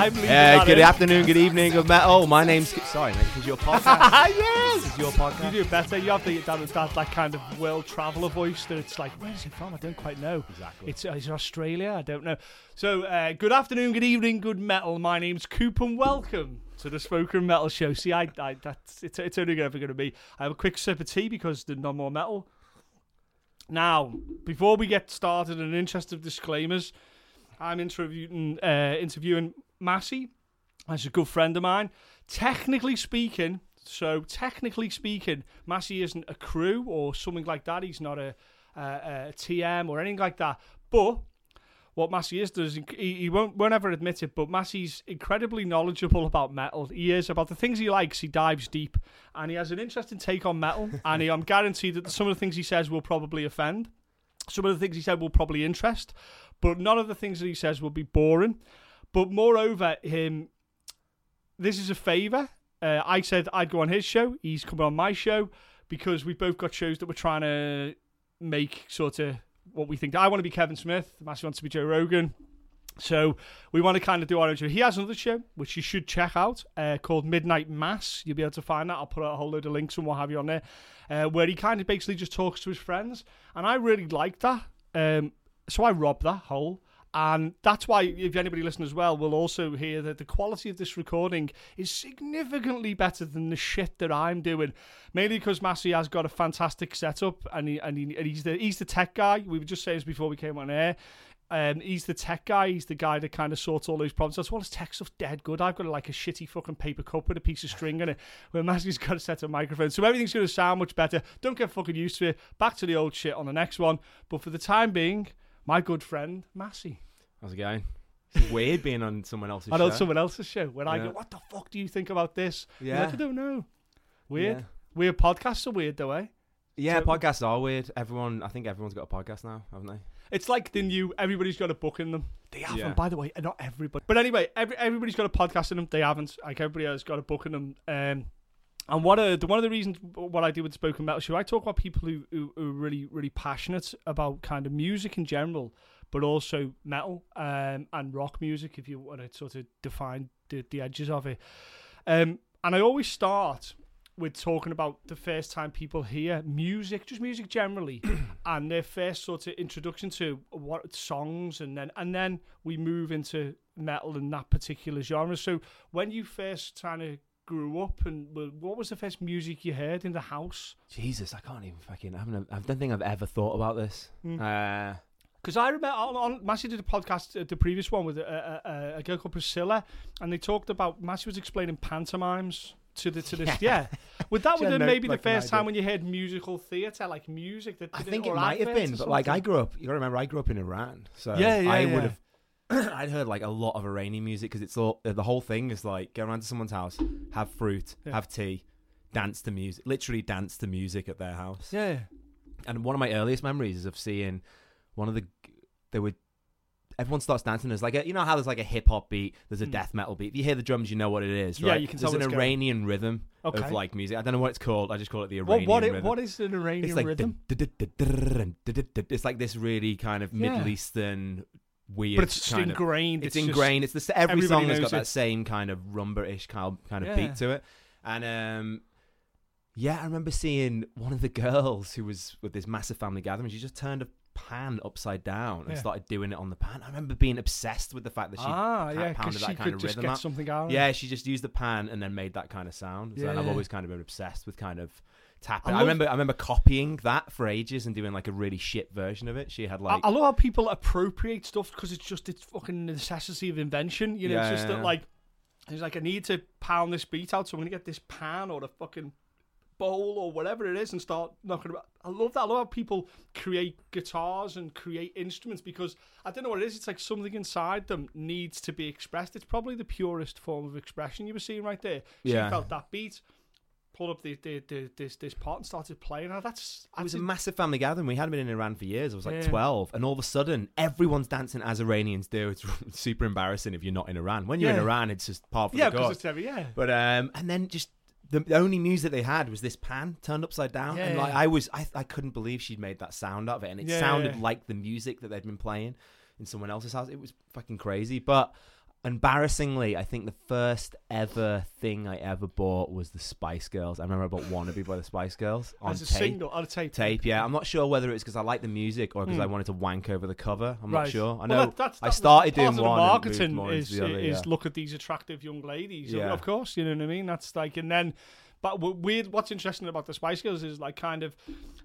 I'm leaving Uh, good in. afternoon, good evening of metal. My name's sorry, mate. This is your podcast. yes. this is your podcast. You do better. You have the, that, that, that kind of world traveller voice that it's like, where's he from? I don't quite know. Exactly. It's, uh, it's Australia. I don't know. So, uh, good afternoon, good evening, good metal. My name's Coop, and welcome to the Spoken Metal Show. See, I, I that's it's, it's only ever going to be. I have a quick sip of tea because there's no more metal. Now, before we get started, an interest of disclaimers, I'm interviewing uh, interviewing Massy. That's a good friend of mine. Technically speaking, so technically speaking, Massy isn't a crew or something like that. He's not a, a, a TM or anything like that. But what Massy is does he, he won't won't ever admit it, but Massy's incredibly knowledgeable about metal. He is about the things he likes. He dives deep, and he has an interesting take on metal. and he, I'm guaranteed that some of the things he says will probably offend. Some of the things he said will probably interest, but none of the things that he says will be boring. But moreover, him, this is a favour. Uh, I said I'd go on his show. He's coming on my show because we've both got shows that we're trying to make sort of what we think. I want to be Kevin Smith. Massy wants to be Joe Rogan. So we want to kind of do our own show. He has another show which you should check out uh, called Midnight Mass. You'll be able to find that. I'll put a whole load of links and what have you on there, uh, where he kind of basically just talks to his friends, and I really like that. Um, so I robbed that whole. And that's why, if anybody listening as well, will also hear that the quality of this recording is significantly better than the shit that I'm doing. Mainly because Massy has got a fantastic setup, and he and, he, and he's the he's the tech guy. We were just saying this before we came on air. Um, he's the tech guy. He's the guy that kind of sorts all those problems. That's what his tech stuff's dead good. I've got like a shitty fucking paper cup with a piece of string in it, where Massy's got a set of microphones. So everything's going to sound much better. Don't get fucking used to it. Back to the old shit on the next one. But for the time being, my good friend Massy. How's it going? It's weird being on someone else's I know show. someone else's show when I go, "What the fuck do you think about this?" Yeah. like, I don't know. Weird. Yeah. Weird podcasts are weird though, eh? Yeah, So- podcasts are weird. Everyone, I think everyone's got a podcast now, haven't they? It's like the new. Everybody's got a book in them. They haven't, Yeah. by the way. Not everybody, but anyway, every, everybody's got a podcast in them. They haven't. Like everybody has got a book in them. Um, and one of the one of the reasons what I do with Spoken Metal Show, I talk about people who, who who are really really passionate about kind of music in general, but also metal um, and rock music. If you want to sort of define the, the edges of it, um, and I always start with talking about the first time people hear music, just music generally, and their first sort of introduction to what songs, and then and then we move into metal in that particular genre. So when you first kind of grew up, and well, what was the first music you heard in the house? Jesus, I can't even fucking. I, haven't, I don't think I've ever thought about this. Mm. Uh, Because I remember on, on Massy did a podcast, uh, the previous one with a, a, a, girl called Priscilla, and they talked about Massy was explaining pantomimes to the to this. Yeah, would that would have no maybe the first time when you heard musical theatre, like music that I think it might have been, but like I grew up. You got to remember, I grew up in Iran, so Yeah, yeah, I yeah. would have. I'd heard like a lot of Iranian music because it's all the whole thing is like go around to someone's house, have fruit, yeah. have tea, dance to music, literally dance to music at their house. Yeah. And one of my earliest memories is of seeing one of the they were everyone starts dancing. There's like a, you know how there's like a hip hop beat, there's a mm. death metal beat. If you hear the drums, you know what it is, right? Yeah, you can there's tell. There's an Iranian going. rhythm okay. of like music. I don't know what it's called. I just call it the Iranian what rhythm. It, what is an Iranian it's like rhythm? It's like this really kind of. Middle Eastern weird. But it's just kind of, ingrained. it's, just- ingrained. it's the every song has got it. that same kind of rumba-ish kind of, kind of Yeah. beat to it. And um, yeah, I remember seeing one of the girls who was with this massive family gathering. She just turned a pan upside down and Yeah. started doing it on the pan. I remember being obsessed with the fact that she ah, yeah, pounded she that kind could of just rhythm out. something out. Yeah, she just used the pan and then made that kind of sound. So Yeah, I've always kind of been obsessed with kind of tapping. I I, remember I remember copying that for ages and doing like a really shit version of it. She had like I, I love how people appropriate stuff because it's just it's fucking necessity of invention. You know, Yeah, it's just that like it's like I need to pound this beat out, so I'm gonna get this pan or the fucking bowl or whatever it is and start knocking about. I love that. I love how people create guitars and create instruments because I don't know what it is. It's like something inside them needs to be expressed. It's probably the purest form of expression you were seeing right there. She Yeah. felt that beat. Pulled up the, the, the this this part and started playing. Now that's, It was a massive family gathering. We hadn't been in Iran for years. I was like Yeah. 12. And all of a sudden, everyone's dancing as Iranians do. It's super embarrassing if you're not in Iran. When you're in Iran, it's just par for yeah, the because course. it's heavy. Yeah, But, um, and then just the, only music they had was this pan turned upside down. Yeah, and like, yeah. I was, I, I couldn't believe she'd made that sound out of it. And it Yeah, sounded yeah. like the music that they'd been playing. in someone else's house. It was fucking crazy. But embarrassingly, I think the first ever thing I ever bought was the Spice Girls. I remember I bought "Wannabe" by the Spice Girls on As a tape. single on a tape. Tape, yeah. I'm not sure whether it's because I like the music or because Hmm. I wanted to wank over the cover. I'm Right. not sure. I Well, know that- that's, I that was started doing one marketing is other, is yeah. look at these attractive young ladies. Yeah. Of course, you know what I mean. That's like, and then, but weird. What's interesting about the Spice Girls is like kind of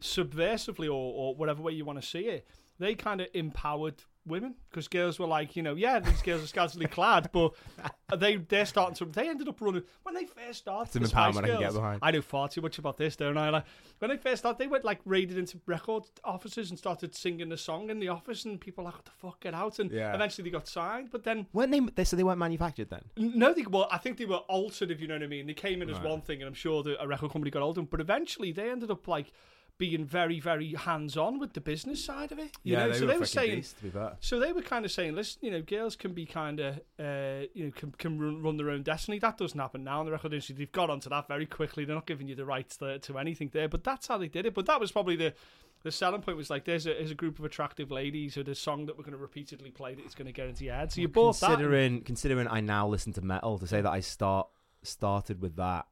subversively or, or whatever way you want to see it. They kind of empowered women because girls were like, you know, yeah, these girls are scantily clad, but they they're starting to. They ended up running when they first started. It's an the Spice empowerment I can get behind. I know far too much about this, don't I? Like when they first started, they went like raided into record offices and started singing the song in the office, and people were like, "What the fuck, get out!" And Yeah. eventually they got signed. But then weren't they? They so they weren't manufactured then. no, they well, I think they were altered, if you know what I mean. They came in as one thing, and I'm sure that a record company got hold of them. But eventually, they ended up like being very, very hands on with the business side of it. You know, so they were saying. to be fair. So they were kind of saying, listen, you know, girls can be kind of, uh, you know, can, can run, run their own destiny. That doesn't happen now in the record industry. They've got onto that very quickly. They're not giving you the rights to, to anything there. But that's how they did it. But that was probably the the selling point was like, there's a, there's a group of attractive ladies, with a song that we're going to repeatedly play that it's going to get into your head. So you bought that. considering considering I now listen to metal to say that I start started with that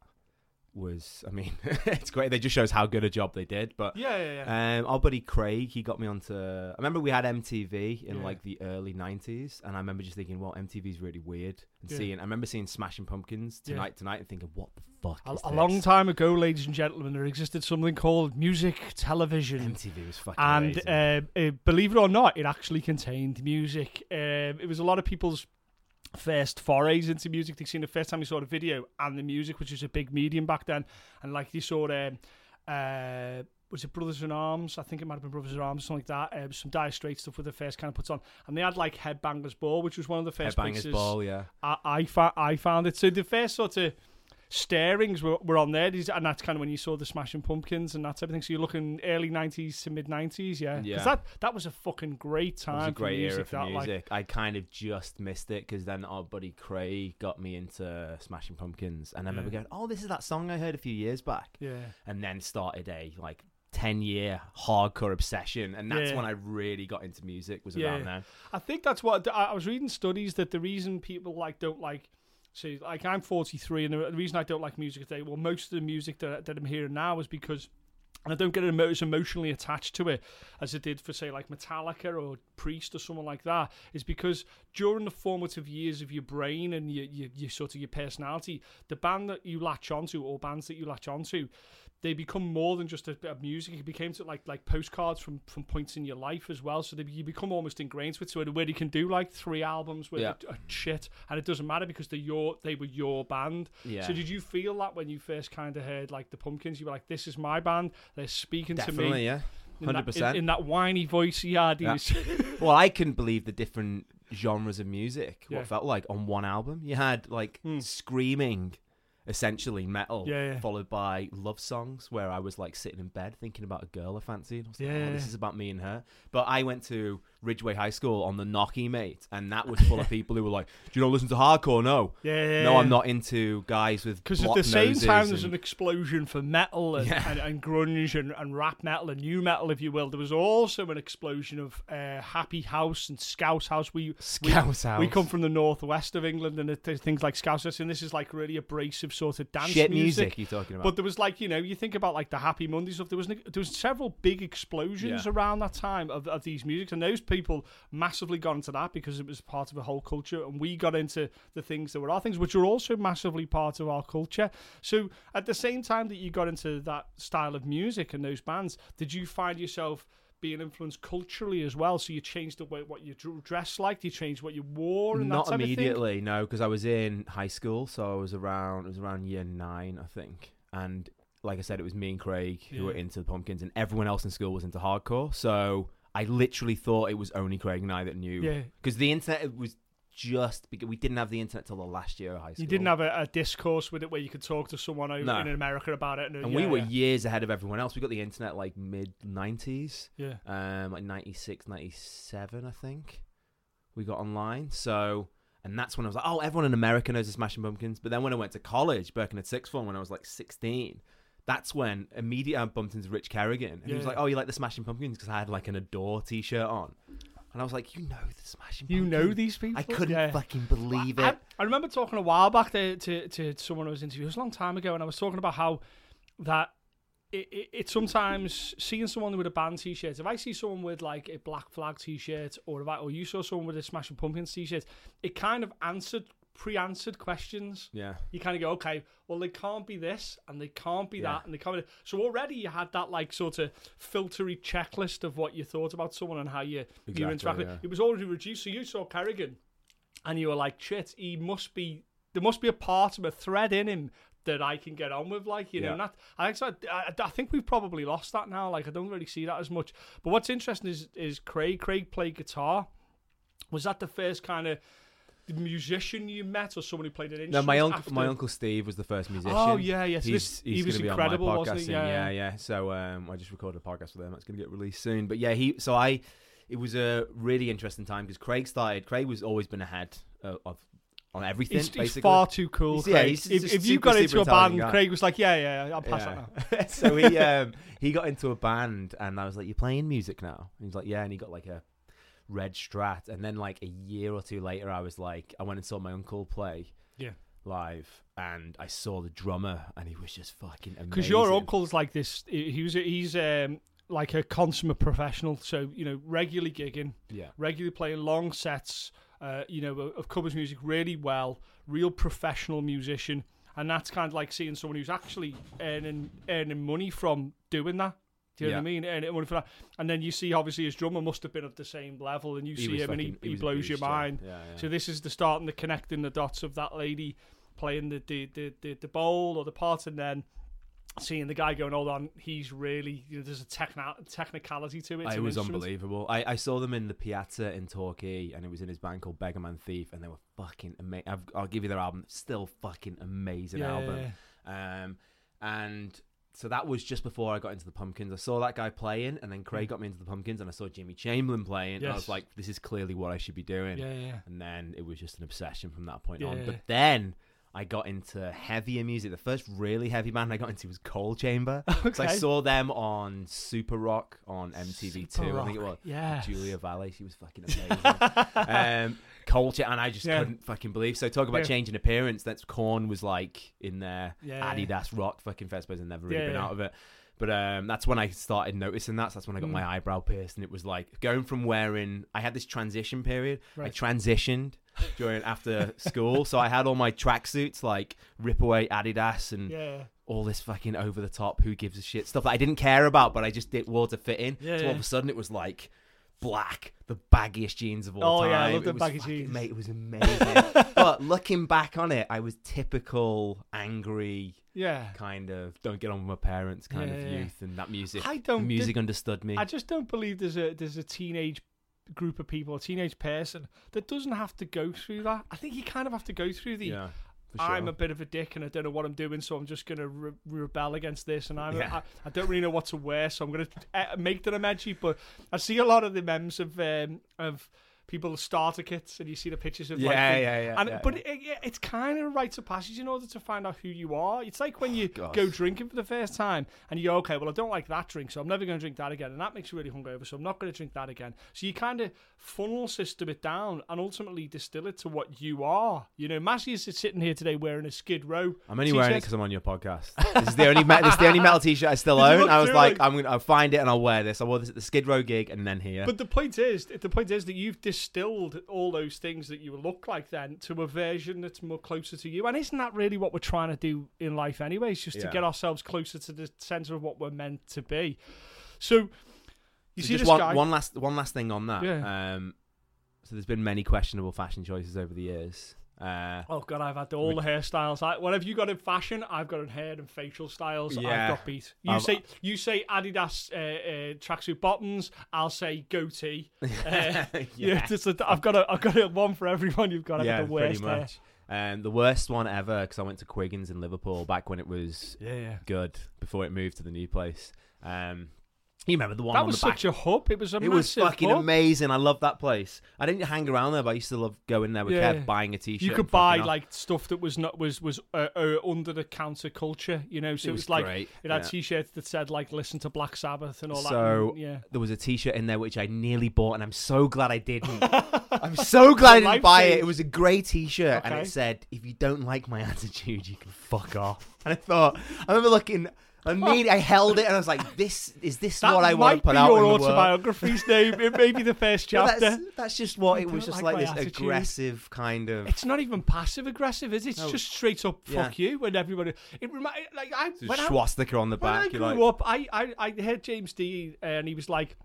was I mean it's great. They just shows how good a job they did. But Yeah, yeah, yeah. um, our buddy Craig, he got me onto. I remember we had MTV in Yeah. like the early '90s, and I remember just thinking, well, MTV's really weird. And Yeah. seeing, I remember seeing Smashing Pumpkins Yeah. tonight, tonight, and thinking, what the fuck A, a long time ago, ladies and gentlemen, there existed something called music television. MTV was fucking And uh, uh, believe it or not, it actually contained music. Um, it was a lot of people's first forays into music. They seen the first time you saw the video and the music, which was a big medium back then. And like you saw, um, uh, was it Brothers in Arms? I think it might have been Brothers in Arms, something like that. Uh, some Dire Straits stuff with the first kind of puts on, and they had like Headbangers Ball, which was one of the first Headbangers places Ball, yeah. I I, fa- I found it. So the first sort of starings were, were on there, These- and that's kind of when you saw the Smashing Pumpkins and that type of thing. So you're looking early '90s to mid '90s, yeah. 'Cause Yeah. that that was a fucking great time. It was a for great music, era for that, like- music. I kind of just missed it because then our buddy Craig got me into Smashing Pumpkins, and I remember Yeah. going, "Oh, this is that song I heard a few years back," yeah. and then started a like ten year hardcore obsession, and that's Yeah. when I really got into music. Was Yeah. around then. I think that's what I was reading studies that the reason people like don't like. See, like I'm 43, and the reason I don't like music today, well, most of the music that, that I'm hearing now is because, and I don't get as emotionally attached to it as I did for, say, like Metallica or Priest or someone like that, is because during the formative years of your brain and your, your, your sort of your personality, the band that you latch onto or bands that you latch onto, they become more than just a bit of music. It became to like like postcards from from points in your life as well. So they, you become almost ingrained with So it, where you can do like three albums with Yeah. a, shit, and it doesn't matter because they're your they were your band. Yeah, So did you feel that when you first kind of heard like the Pumpkins? You were like, "This is my band. They're speaking to me." definitely, yeah, in that- hundred percent. in, in that whiny voice he had. He Yeah. was- Well, I couldn't believe the different genres of music. Yeah. What felt like on one album, you had like Hmm. screaming, essentially metal, Yeah, yeah. followed by love songs, where I was like sitting in bed thinking about a girl I fancied. I was like, Yeah. oh, this is about me and her. But I went to Ridgeway High School on the Knocky Mate, and that was full of people who were like, "Do you not listen to hardcore?" No, yeah, yeah. no, I'm not into guys with Because at the same time, there's and- an explosion for metal and, Yeah. and, and grunge and, and rap metal and new metal, if you will. There was also an explosion of uh, happy house and scouse house. We Scouse House. we come from the northwest of England, and it- things like scouse house, and this is like really abrasive sort of dance shit music. music. You're talking about? But there was like you know you think about like the Happy Monday stuff. There was there was several big explosions around that time of, of these musics, and those people massively got into that because it was part of a whole culture, and we got into the things that were our things, which were also massively part of our culture. So at the same time that you got into that style of music and those bands, did you find yourself being influenced culturally as well? So you changed the way what you dr- dressed like, you changed what you wore, and Not that type of thing? immediately, no, because I was in high school, so I was around. It was around year nine, I think, and like I said, it was me and Craig who Yeah. were into the Pumpkins, and everyone else in school was into hardcore. So I literally thought it was only Craig and I that knew, Yeah. because the internet was just because we didn't have the internet till the last year of high school. You didn't have a, a discourse with it where you could talk to someone over No. in America about it, and, and yeah, we were yeah. years ahead of everyone else. We got the internet like mid nineties. yeah. um, like 96, 97, I think. We got online. So, and that's when I was like, oh, everyone in America knows the Smashing Pumpkins. But then when I went to college, Birkenhead at sixth form, when I was like 16, that's when immediately I bumped into Rich Kerrigan. And he was like, oh, you like the Smashing Pumpkins? Because I had like an Adore t shirt on. and I was like, you know the Smashing You know these people. I couldn't Yeah. fucking believe I, it. I remember talking a while back to, to, to someone I was interviewing. It was a long time ago, and I was talking about how that it, it, it sometimes seeing someone with a band T-shirt. If I see someone with like a Black Flag T-shirt, or if I, or you saw someone with a Smashing Pumpkins T-shirt, it kind of answered pre-answered questions. yeah, You kind of go, okay, well they can't be this, and they can't be Yeah. that, and they can't. Be... So already you had that like sort of filtery checklist of what you thought about someone and how you you Exactly, interact. with yeah. It was already reduced. So you saw Kerrigan, and you were like, shit, he must be. There must be a part of a thread in him that I can get on with, like you know. Yeah. And that I, think I, I think we've probably lost that now. Like I don't really see that as much. But what's interesting is is Craig. Craig played guitar. Was that the first kind of musician you met, or someone who played an instrument? no, my uncle, after- my uncle Steve was the first musician. Oh yeah, yeah. So he was incredible, on my wasn't he? soon. Yeah, yeah. So um, I just recorded a podcast with him. That's going to get released soon. But yeah, he. So I. It was a really interesting time because Craig started. Craig was always been ahead uh, of on everything. He's, he's far too cool. He's- yeah, he's if, if you got into a band, guy. Craig was like, "Yeah, yeah, I'll pass that now." So he um, he got into a band, and I was like, "You're playing music now?" And he's like, "Yeah," and he got like a red Strat, and then like a year or two later, I was like, I went and saw my uncle play, Yeah. live, and I saw the drummer, and he was just fucking amazing. Because your uncle's like this. he- was. He's um, like a consummate professional. So you know, regularly gigging, yeah, regularly playing long sets. Uh, you know, of, of covers music really well. Real professional musician, and that's kind of like seeing someone who's actually earning earning money from doing that. Do you know what I mean? Earning money for that. And then you see, obviously, his drummer must have been at the same level, and you He see him, and he, fucking- he a blows your mind. Yeah, yeah. So this is the start and the connecting the dots of that lady playing the the the, the, the bowl or the part, and then seeing the guy going, "Hold on, he's really you know, there's a techna- technicality to it." It was unbelievable. I, I saw them in the Piazza in Torquay, and it was in his band called Beggarman Thief, and they were fucking amazing. I'll give you their album, still fucking amazing album. Um, and so that was just before I got into the Pumpkins. I saw that guy playing, and then Craig got me into the Pumpkins, and I saw Jimmy Chamberlin playing. And I was like, this is clearly what I should be doing. yeah, yeah. And then it was just an obsession from that point on. Yeah. But then I got into heavier music. The first really heavy band I got into was Coal Chamber. Because I saw them on Super Rock on MTV2, I think it was. Yeah. Julia Valley, she was fucking amazing. um, culture, and I just Yeah. couldn't fucking believe. So talk about Yeah. changing appearance. That's Korn was like in their Yeah. Adidas Rock fucking but I've never really Yeah, been yeah. out of it. But um, that's when I started noticing that. So that's when I got Mm. my eyebrow pierced, and it was like going from wearing. I had this transition period. I Right. transitioned during after school, so I had all my tracksuits like Ripaway Adidas and Yeah. all this fucking over the top, who gives a shit stuff that I didn't care about, but I just did wore to fit in. Yeah, so all yeah. of a sudden it was like black, the baggiest jeans of all time. Oh, time. yeah, I love the baggy jeans. Mate, it was amazing. but looking back on it, I was typical angry Yeah. kind of don't get on with my parents kind Yeah, of yeah. youth, and that music. I don't. music understood me. I just don't believe there's a there's a teenage group of people, a teenage person that doesn't have to go through that. I think you kind of have to go through the yeah, for I'm a bit of a dick and I don't know what I'm doing, so I'm just gonna re- rebel against this. And I'm Yeah. I, I don't really know what to wear, so I'm gonna uh, make that I'm edgy. But I see a lot of the memes of um, of people starter kits, and you see the pictures of yeah, like, the- yeah, yeah, and yeah, but yeah. It, it- it's kind of a rite of passage in order to find out who you are. It's like when you oh, Gosh. go drinking for the first time and you go, okay, well I don't like that drink, so I'm never going to drink that again, and that makes you really hungover, so I'm not going to drink that again. So you kind of funnel system it down and ultimately distill it to what you are. You know, Massy is sitting here today wearing a Skid Row. I'm only wearing it because I'm on your podcast. this is the only me- this is the only metal T-shirt I still own. I was like, it? I'm gonna I'll find it and I'll wear this. I wore this at the Skid Row gig and then here. But the point is, the point is that you've distilled all those things that you look like then to a version that's more closer to you. And isn't that really what we're trying to do in life, anyway? It's just to get ourselves closer to the center of what we're meant to be. So you So see just this one, guy. one last one last thing on that. Yeah. Um, so there's been many questionable fashion choices over the years. Uh, Oh god, I've had all the hairstyles. I, what have you got in fashion? I've got in hair and facial styles. I've got beat. You I've- say you say Adidas uh, uh, tracksuit bottoms. I'll say goatee. Uh, yeah, yeah, just a, I've got a I've got a one for everyone. You've got. Yeah, got the worst pretty hair. Um, the worst one ever because I went to Quiggins in Liverpool back when it was Yeah, yeah. good before it moved to the new place. Um, You remember the one that on was the back? such a hub. It was a it was fucking hub. amazing. I love that place. I didn't hang around there, but I used to love going there with Yeah. Kev, buying a t-shirt. You could buy off. like stuff that was not was was uh, uh, under the counter culture, you know. So It it was was, like great, it had yeah. t-shirts that said like "Listen to Black Sabbath" and all that. So yeah, there was a T-shirt in there which I nearly bought, and I'm so glad I didn't. I'm so glad I didn't buy it. It was a grey T-shirt, and it said, "If you don't like my attitude, you can fuck off." And I thought, I remember looking. Immediately, I held it, and I was like, "This is this that what I want to put be out your in the world?" autobiography's name. It may be the first chapter. that's, that's just what I it was. don't Just like like, my this attitude. aggressive kind of. It's not even passive aggressive, is it? It's No. just straight up Yeah. fuck you When everybody. It remind like I when a I, swastika on the when I back. grew like, up, I, I I heard James Dean uh, and he was like.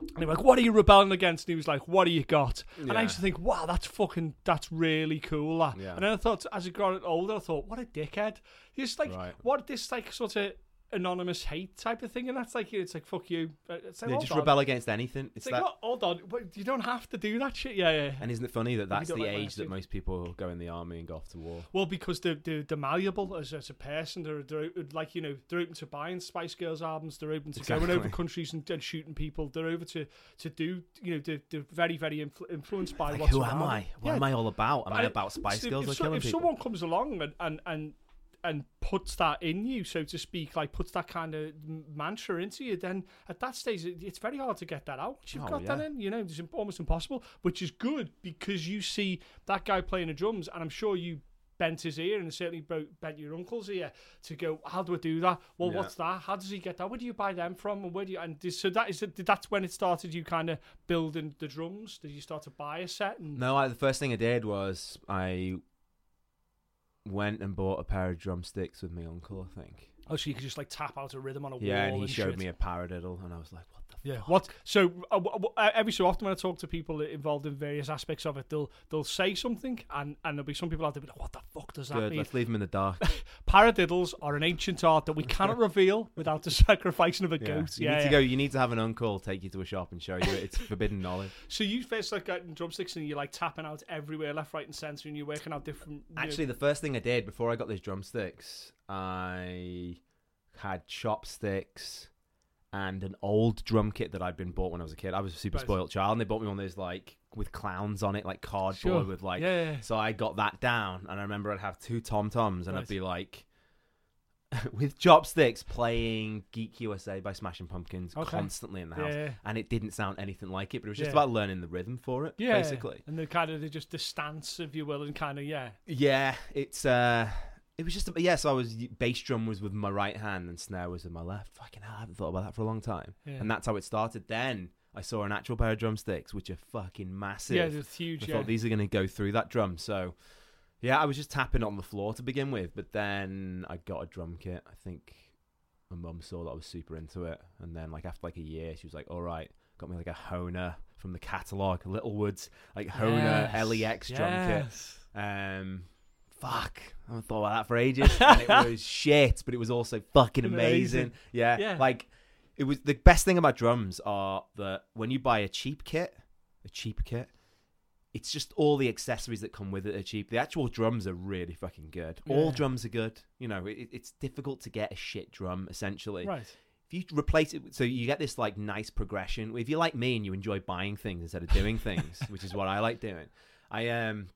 And they were like, what are you rebelling against? And he was like, what do you got? And I Yeah. used to think, wow, that's fucking, that's really cool. That. Yeah. And then I thought, as I got older, I thought, what a dickhead. Just like, Right. what this like sort of anonymous hate type of thing. And that's like, it's like, fuck you. Uh, It's like, they just on. rebel against anything. It's It's like, that. "Oh, hold on, you don't have to do that shit. Yeah, yeah. And isn't it funny that that's the like age that most people go in the army and go off to war? Well, because they're, they're, they're malleable as, as a person. They're, they're like, you know, they're open to buying Spice Girls albums. They're open to going over countries and, and shooting people. They're over to, to do, you know, they're, they're very, very influ- influenced by Like, what's who am around I? What Yeah. am I all about? Am I And about Spice if- Girls if, or so- if someone comes along and, and, and and puts that in you, so to speak, like puts that kind of mantra into you, then at that stage it's very hard to get that out. Once you've Oh, got that in, you know, it's almost impossible. Which is good because you see that guy playing the drums, and I'm sure you bent his ear and certainly bent your uncle's ear to go. How do I do that? Well, Yeah. what's that? How does he get that? Where do you buy them from? And where do you? And so that is that's when it started. You kind of building the drums. Did you start to buy a set? And No, I, the first thing I did was I went and bought a pair of drumsticks with my uncle. I think. oh, so you could just like tap out a rhythm on a Yeah, wall. and he showed shit. me a paradiddle, and I was like, "What the?" Yeah. fuck? What? So uh, w- w- uh, every so often when I talk to people involved in various aspects of it, they'll they'll say something, and and there'll be some people out there be like, "What the fuck does that Good. mean?" Let's leave them in the dark. Paradiddles are an ancient art that we cannot reveal without the sacrificing of a Yeah. goat. You Yeah. need to go. You need to have an uncle take you to a shop and show you it. It's forbidden knowledge. So you first like getting drumsticks and you're like tapping out everywhere, left, right, and centre, and you're working out different. you know- Actually, the first thing I did before I got those drumsticks, I had chopsticks and an old drum kit that I'd been bought when I was a kid. I was a super Right. spoiled child, and they bought me one of those like with clowns on it, like cardboard Sure. with like. yeah, yeah. So I got that down, and I remember I'd have two tom toms, and Right. I'd be like. with chopsticks playing Geek USA by Smashing Pumpkins Okay. constantly in the house, Yeah. and it didn't sound anything like it. But it was just Yeah. about learning the rhythm for it, Yeah, basically. and the kind of the, just the stance, if you will, and kind of yeah, Yeah, it's uh, it was just a, yeah. So I was bass drum was with my right hand and snare was with my left. Fucking hell, I haven't thought about that for a long time. yeah, And that's how it started. Then I saw an actual pair of drumsticks, which are fucking massive. yeah, it's huge. I Yeah, thought these are going to go through that drum. So yeah, I was just tapping on the floor to begin with, but then I got a drum kit. I think my mum saw that I was super into it, and then like after like a year, she was like, "All right." Got me like a Honer from the catalog, Littlewoods, like Honer Yes, LEX drum kit. Um, fuck, I haven't thought about that for ages. and it was shit, but it was also fucking amazing. Amazing. Yeah, Yeah. like it was the best thing about drums are that when you buy a cheap kit, a cheap kit, it's just all the accessories that come with it are cheap. The actual drums are really fucking good. All drums are good. You know, it, it's difficult to get a shit drum essentially Right. if you replace it, so you get this like nice progression. If you're like me and you enjoy buying things instead of doing things, which is what I like doing, I um,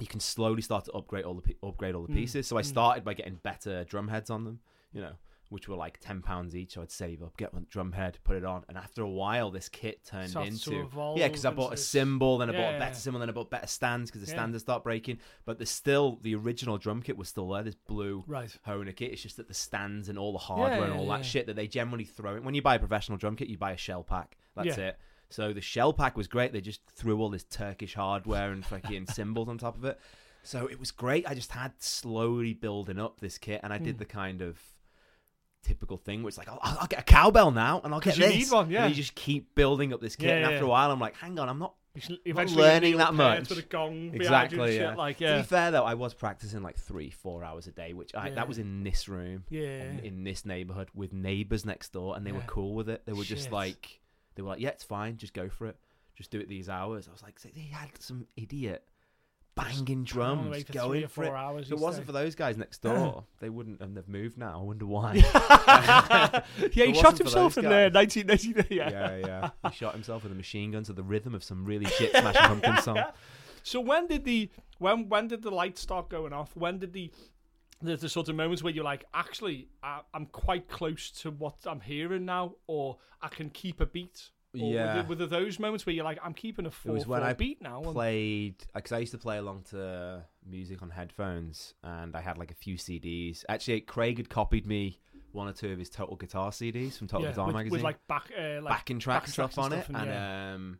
you can slowly start to upgrade all the upgrade all the Mm, pieces. So I mm. started by getting better drum heads on them, you know, which were like ten pounds each. So I'd save up, get one drum head, put it on, and after a while, this kit turned Starts into yeah, because I bought a cymbal, then I bought a Yeah. better cymbal, then I bought better stands because the Yeah. stands would start breaking. But there's still the original drum kit was still there. This blue Right. Honer kit. It's just that the stands and all the hardware and all yeah. that shit that they generally throw in. When you buy a professional drum kit, you buy a shell pack. That's Yeah. it. So the shell pack was great. They just threw all this Turkish hardware and fucking cymbals on top of it. So it was great. I just had slowly building up this kit, and I did Hmm. the kind of typical thing where it's like, I'll, I'll get a cowbell now, and I'll get you this. need one, yeah. And you just keep building up this kit, Yeah, and yeah. after a while, I'm like, hang on, I'm not You should eventually learning kneel that much. with a gong behind you and Exactly, shit, yeah. Like To yeah, be fair though, I was practicing like three, four hours a day, which I, Yeah. that was in this room, yeah. in, in this neighborhood with neighbors next door, and they were Yeah. cool with it. They were just Shit. like, they were like, yeah, it's fine, just go for it, just do it these hours. I was like, so they had some idiot banging drums, for going for four it. hours. If it wasn't for those guys next door, they wouldn't and they've moved now. I wonder why. yeah, he shot himself in there, guys. 1990. Yeah. yeah, yeah. He shot himself with a machine gun to the rhythm of some really shit Smashing Pumpkins song. So when did the when when did the lights start going off? When did the the, the sort of moments where you're like, actually, I, I'm quite close to what I'm hearing now, or I can keep a beat. Or Yeah. Were there, those moments where you're like, I'm keeping a four was when I beat now? Played because I used to play along to music on headphones, and I had like a few CDs. Actually, Craig had copied me one or two of his Total Guitar CDs from Total yeah, Guitar with, magazine. with like back uh, like backing track backing stuff on it, and, and yeah. um,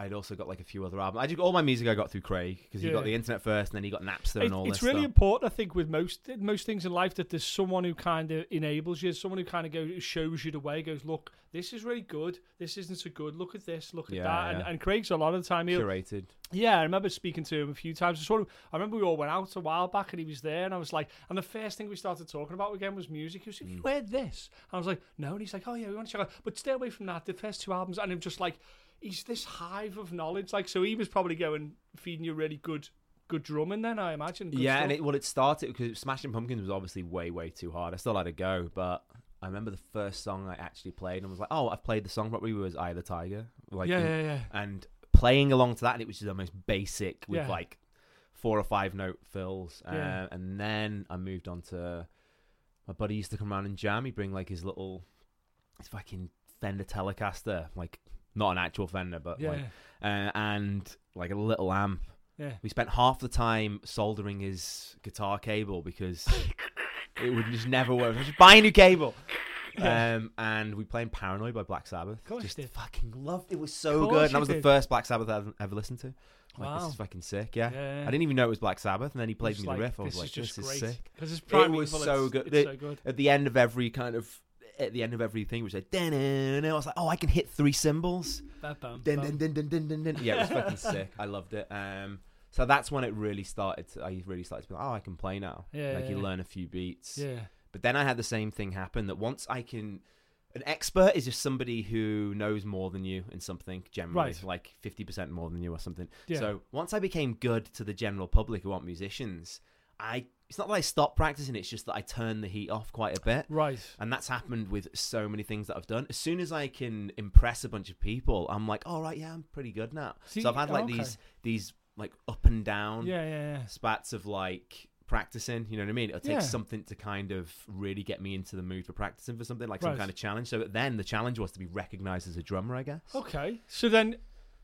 I'd also got like a few other albums. I just all my music I got through Craig because he Yeah. got the internet first, and then he got Napster It- and all it's this really stuff. important, I think, with most most things in life that there's someone who kind of enables you, someone who kind of goes shows you the way, goes, look, this is really good, this isn't so good, look at this, look at Yeah, that, and, yeah. and Craig's a lot of the time he'll, Curated. Yeah, I remember speaking to him a few times. I Sort of, I remember we all went out a while back, and he was there, and I was like, and the first thing we started talking about again was music. He was, like, you Mm. heard this?" And I was like, "No," and he's like, "Oh yeah, we want to check out, but stay away from that. The first two albums," and I'm just like, he's this hive of knowledge. Like, so he was probably going feeding you really good, good drumming. Then I imagine. Good yeah, and it, well, it started because Smashing Pumpkins was obviously way, way too hard. I still had to go, but I remember the first song I actually played and was like, "Oh, I've played the song properly." Was "Eye of the Tiger"? Like, yeah, in- yeah, yeah. and playing along to that, and it was just the most basic with Yeah. like four or five note fills. Yeah. Uh, and then I moved on to my buddy used to come around and jam. He'd bring like his little, his fucking Fender Telecaster, like not an actual Fender, but Yeah, like, uh, and like a little amp. yeah. We spent half the time soldering his guitar cable because it would just never work. Just buy a new cable. Yeah. Um, and we played Paranoid by Black Sabbath. course just did. fucking loved it. was so good. And that was the first Black Sabbath I've ever listened to. Like, Wow. this is fucking sick. Yeah. Yeah. I didn't even know it was Black Sabbath. And then he played me like, the riff. I was this like, is just this great. is sick. because it's It was it's- so good. It's It- so good. At the end of every kind of, at the end of everything, which like, dun and I was like, oh, I can hit three cymbals. Dun, dun, dun, dun, dun, dun, dun. Yeah, it was fucking sick. I loved it. Um, so that's when it really started. To, I really started to be like, oh, I can play now. Yeah, like you yeah. learn a few beats. Yeah. But then I had the same thing happen that once I can. An expert is just somebody who knows more than you in something, generally, Right. like 50% more than you or something. Yeah. So once I became good to the general public who aren't musicians, I it's not that I stopped practicing, it's just that I turned the heat off quite a bit. Right. And that's happened with so many things that I've done. As soon as I can impress a bunch of people, I'm like, all right, yeah, I'm pretty good now. See, so I've had like okay. these these like up and down Yeah, yeah, yeah. spats of like practicing. You know what I mean? It'll take Yeah. something to kind of really get me into the mood for practicing for something like some kind of challenge. So then the challenge was to be recognized as a drummer, I guess. Okay. So then,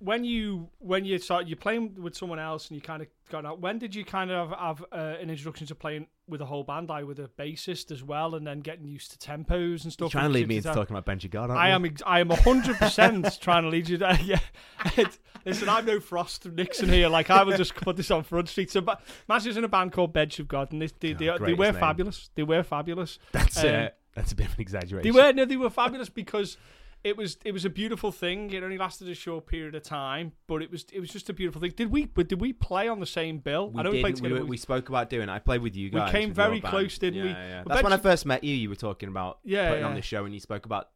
when you when you start you're playing with someone else and you kind of got out. When did you kind of have, uh, an introduction to playing with a whole band, like with a bassist as well, and then getting used to tempos and You're stuff? trying to lead me into that? talking about Benji God, I you? am ex- I am hundred percent trying to lead you. To, yeah. Listen, I'm no Frost Nixon here. Like I will just put this on Front Street. So, but Matches in a band called Bench of God, and they they, God, they, they were name. fabulous. They were fabulous. That's um, uh, that's a bit of an exaggeration. They were no, they were fabulous because it was it was a beautiful thing. It only lasted a short period of time, but it was it was just a beautiful thing. Did we? But did we play on the same bill? We I know we played didn't. We, together. were- we spoke about doing. it. I played with you guys. We came very close, didn't we? Yeah, yeah. That's when I first met you. You were talking about Yeah, putting on the show, and you spoke about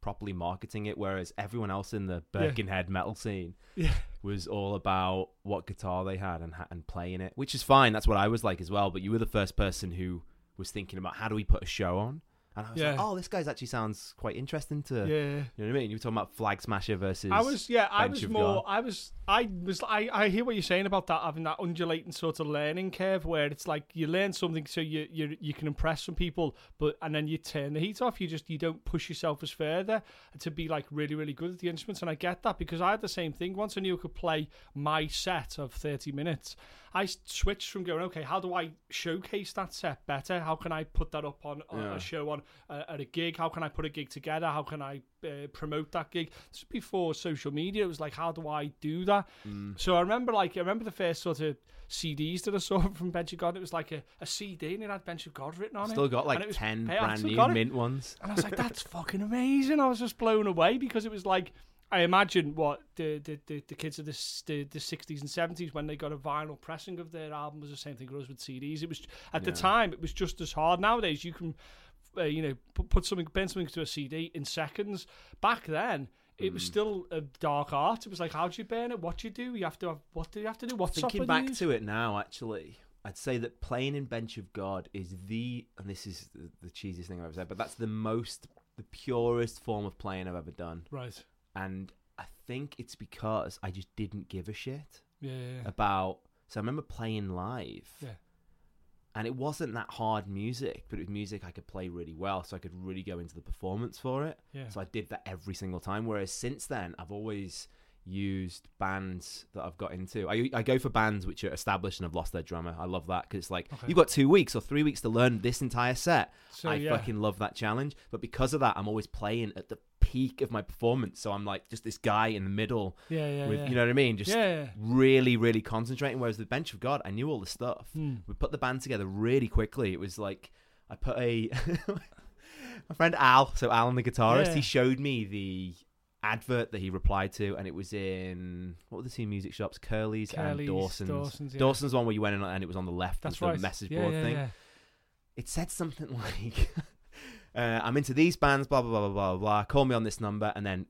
properly marketing it, whereas everyone else in the Birkenhead metal scene Yeah. was all about what guitar they had and and playing it, which is fine. That's what I was like as well. But you were the first person who was thinking about how do we put a show on, and I was like, Yeah. oh, this guy's actually sounds quite interesting to. yeah. You know what I mean? You were talking about Flag Smasher versus. I was yeah, I was more God. I was I was I, I hear what you're saying about that having that undulating sort of learning curve where it's like you learn something so you you you can impress some people but and then you turn the heat off you just you don't push yourself as further to be like really really good at the instruments and I get that because I had the same thing once I knew I could play my set of 30 minutes I switched from going okay how do I showcase that set better? How can I put that up on, on Yeah. a show on uh, at a gig? How can I put a gig together? How can I uh, promote that gig? This was before social media. It was like how do I do that? Mm. so I remember like I remember the first sort of CDs that I saw from Bench of God. It was like a, a CD and it had Bench of God written on it. Still got And like it was- ten hey, brand new mint ones. and I was like, that's fucking amazing. I was just blown away because it was like, I imagine what the the, the, the kids of the, the the 60s and 70s when they got a vinyl pressing of their album was the same thing as with CDs. It was at the time it was just as hard. Nowadays you can, uh, you know, put, put something, bend something to a CD in seconds. Back then. it was Mm. still a dark art. It was like, how do you burn it? What do you do? You have to have what do you have to do? What Thinking back to it now, actually, I'd say that playing in Bench of God is the, and this is the, the cheesiest thing I've ever said, but that's the most, the purest form of playing I've ever done. Right. And I think it's because I just didn't give a shit Yeah. yeah, yeah. about. So I remember playing live. Yeah. And it wasn't that hard music, but it was music I could play really well, so I could really go into the performance for it. Yeah. So I did that every single time. Whereas since then, I've always used bands that I've got into. I, I go for bands which are established and have lost their drummer. I love that because it's like Okay. you've got two weeks or three weeks to learn this entire set. So I yeah. fucking love that challenge. But because of that, I'm always playing at the peak of my performance. So I'm like just this guy in the middle yeah, yeah, with yeah. you know what I mean, just yeah. really, really concentrating. Whereas the Bench of God, I knew all the stuff Hmm. we put the band together really quickly. It was like I put a my friend Al, so Alan the guitarist, Yeah. he showed me the advert that he replied to, and it was in what were the two music shops, Curly's, and Dawson's. Dawson's, yeah. Dawson's one where you went in and it was on the left. That's right. The message yeah, board yeah, thing. Yeah. It said something like, uh, "I'm into these bands, blah blah blah blah blah blah. Call me on this number," and then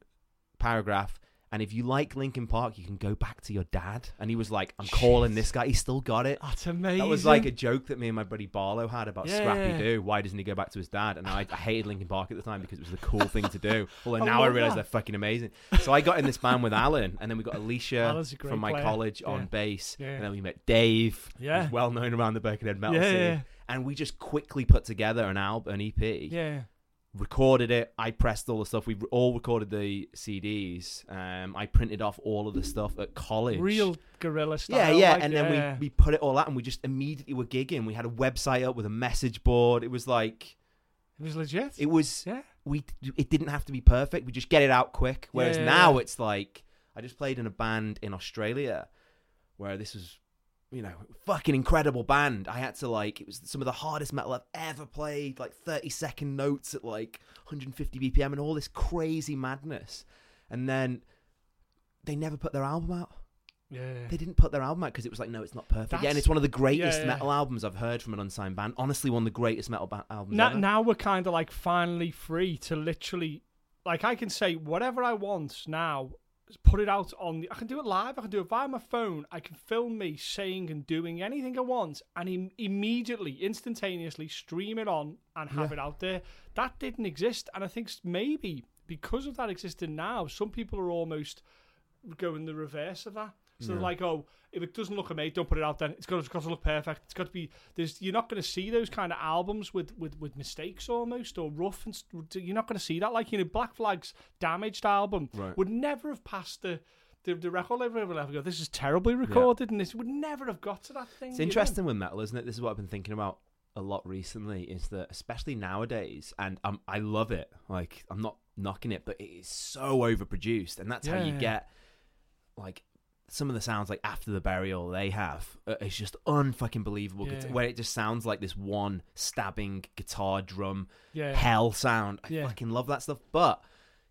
paragraph. And if you like Linkin Park, you can go back to your dad. And he was like, "I'm calling this guy." He still got it. That's amazing. That was like a joke that me and my buddy Barlow had about Yeah, Scrappy. Doo. Why doesn't he go back to his dad? And I, I hated Linkin Park at the time because it was the cool thing to do. Although I now I realize that. they're fucking amazing. So I got in this band with Alan, and then we got Alicia Alan's a great from my player. college Yeah. on bass, Yeah. and then we met Dave, Yeah. who's well known around the Birkenhead metal scene. And we just quickly put together an album, an EP, Yeah. Recorded it. I pressed all the stuff. We all recorded the CDs. Um, I printed off all of the stuff at college. Real guerrilla style. Yeah, yeah, like, and then yeah. we we put it all out, and we just immediately were gigging. We had a website up with a message board. It was like It was legit. it was. yeah. We it didn't have to be perfect. We just get it out quick. Whereas Yeah, yeah, now it's like I just played in a band in Australia, where this was. You know, fucking incredible band. I had to like, it was some of the hardest metal I've ever played, like 30 second notes at like 150 BPM and all this crazy madness. And then they never put their album out Yeah. they didn't put their album out because it was like, no, it's not perfect. yeah, and it's one of the greatest yeah, yeah. metal albums I've heard from an unsigned band. Honestly, one of the greatest metal ba- albums Now, ever. now we're kind of like finally free to literally, like I can say whatever I want now. Put it out on. The, I can do it live. I can do it via my phone. I can film me saying and doing anything I want, and Im- immediately, instantaneously stream it on and have Yeah. it out there. That didn't exist, and I think maybe because of that existing now, some people are almost going the reverse of that. So Yeah. like, oh, if it doesn't look amazing, don't put it out. Then it's got, it's got to look perfect. It's got to be. There's you're not going to see those kind of albums with, with, with mistakes almost or rough and you're not going to see that. Like you know, Black Flag's damaged album Right. would never have passed the. The, the record label would ever go. This is terribly recorded, and this would never have got to that thing. It's you know? interesting with metal, isn't it? This is what I've been thinking about a lot recently. Is that especially nowadays, and um, I love it. Like I'm not knocking it, but it is so overproduced, and that's how you Yeah. get like some of the sounds like after the burial they have. Uh, it's just unfucking believable. Yeah. Where it just sounds like this one stabbing guitar drum Yeah, hell sound. I fucking love that stuff. But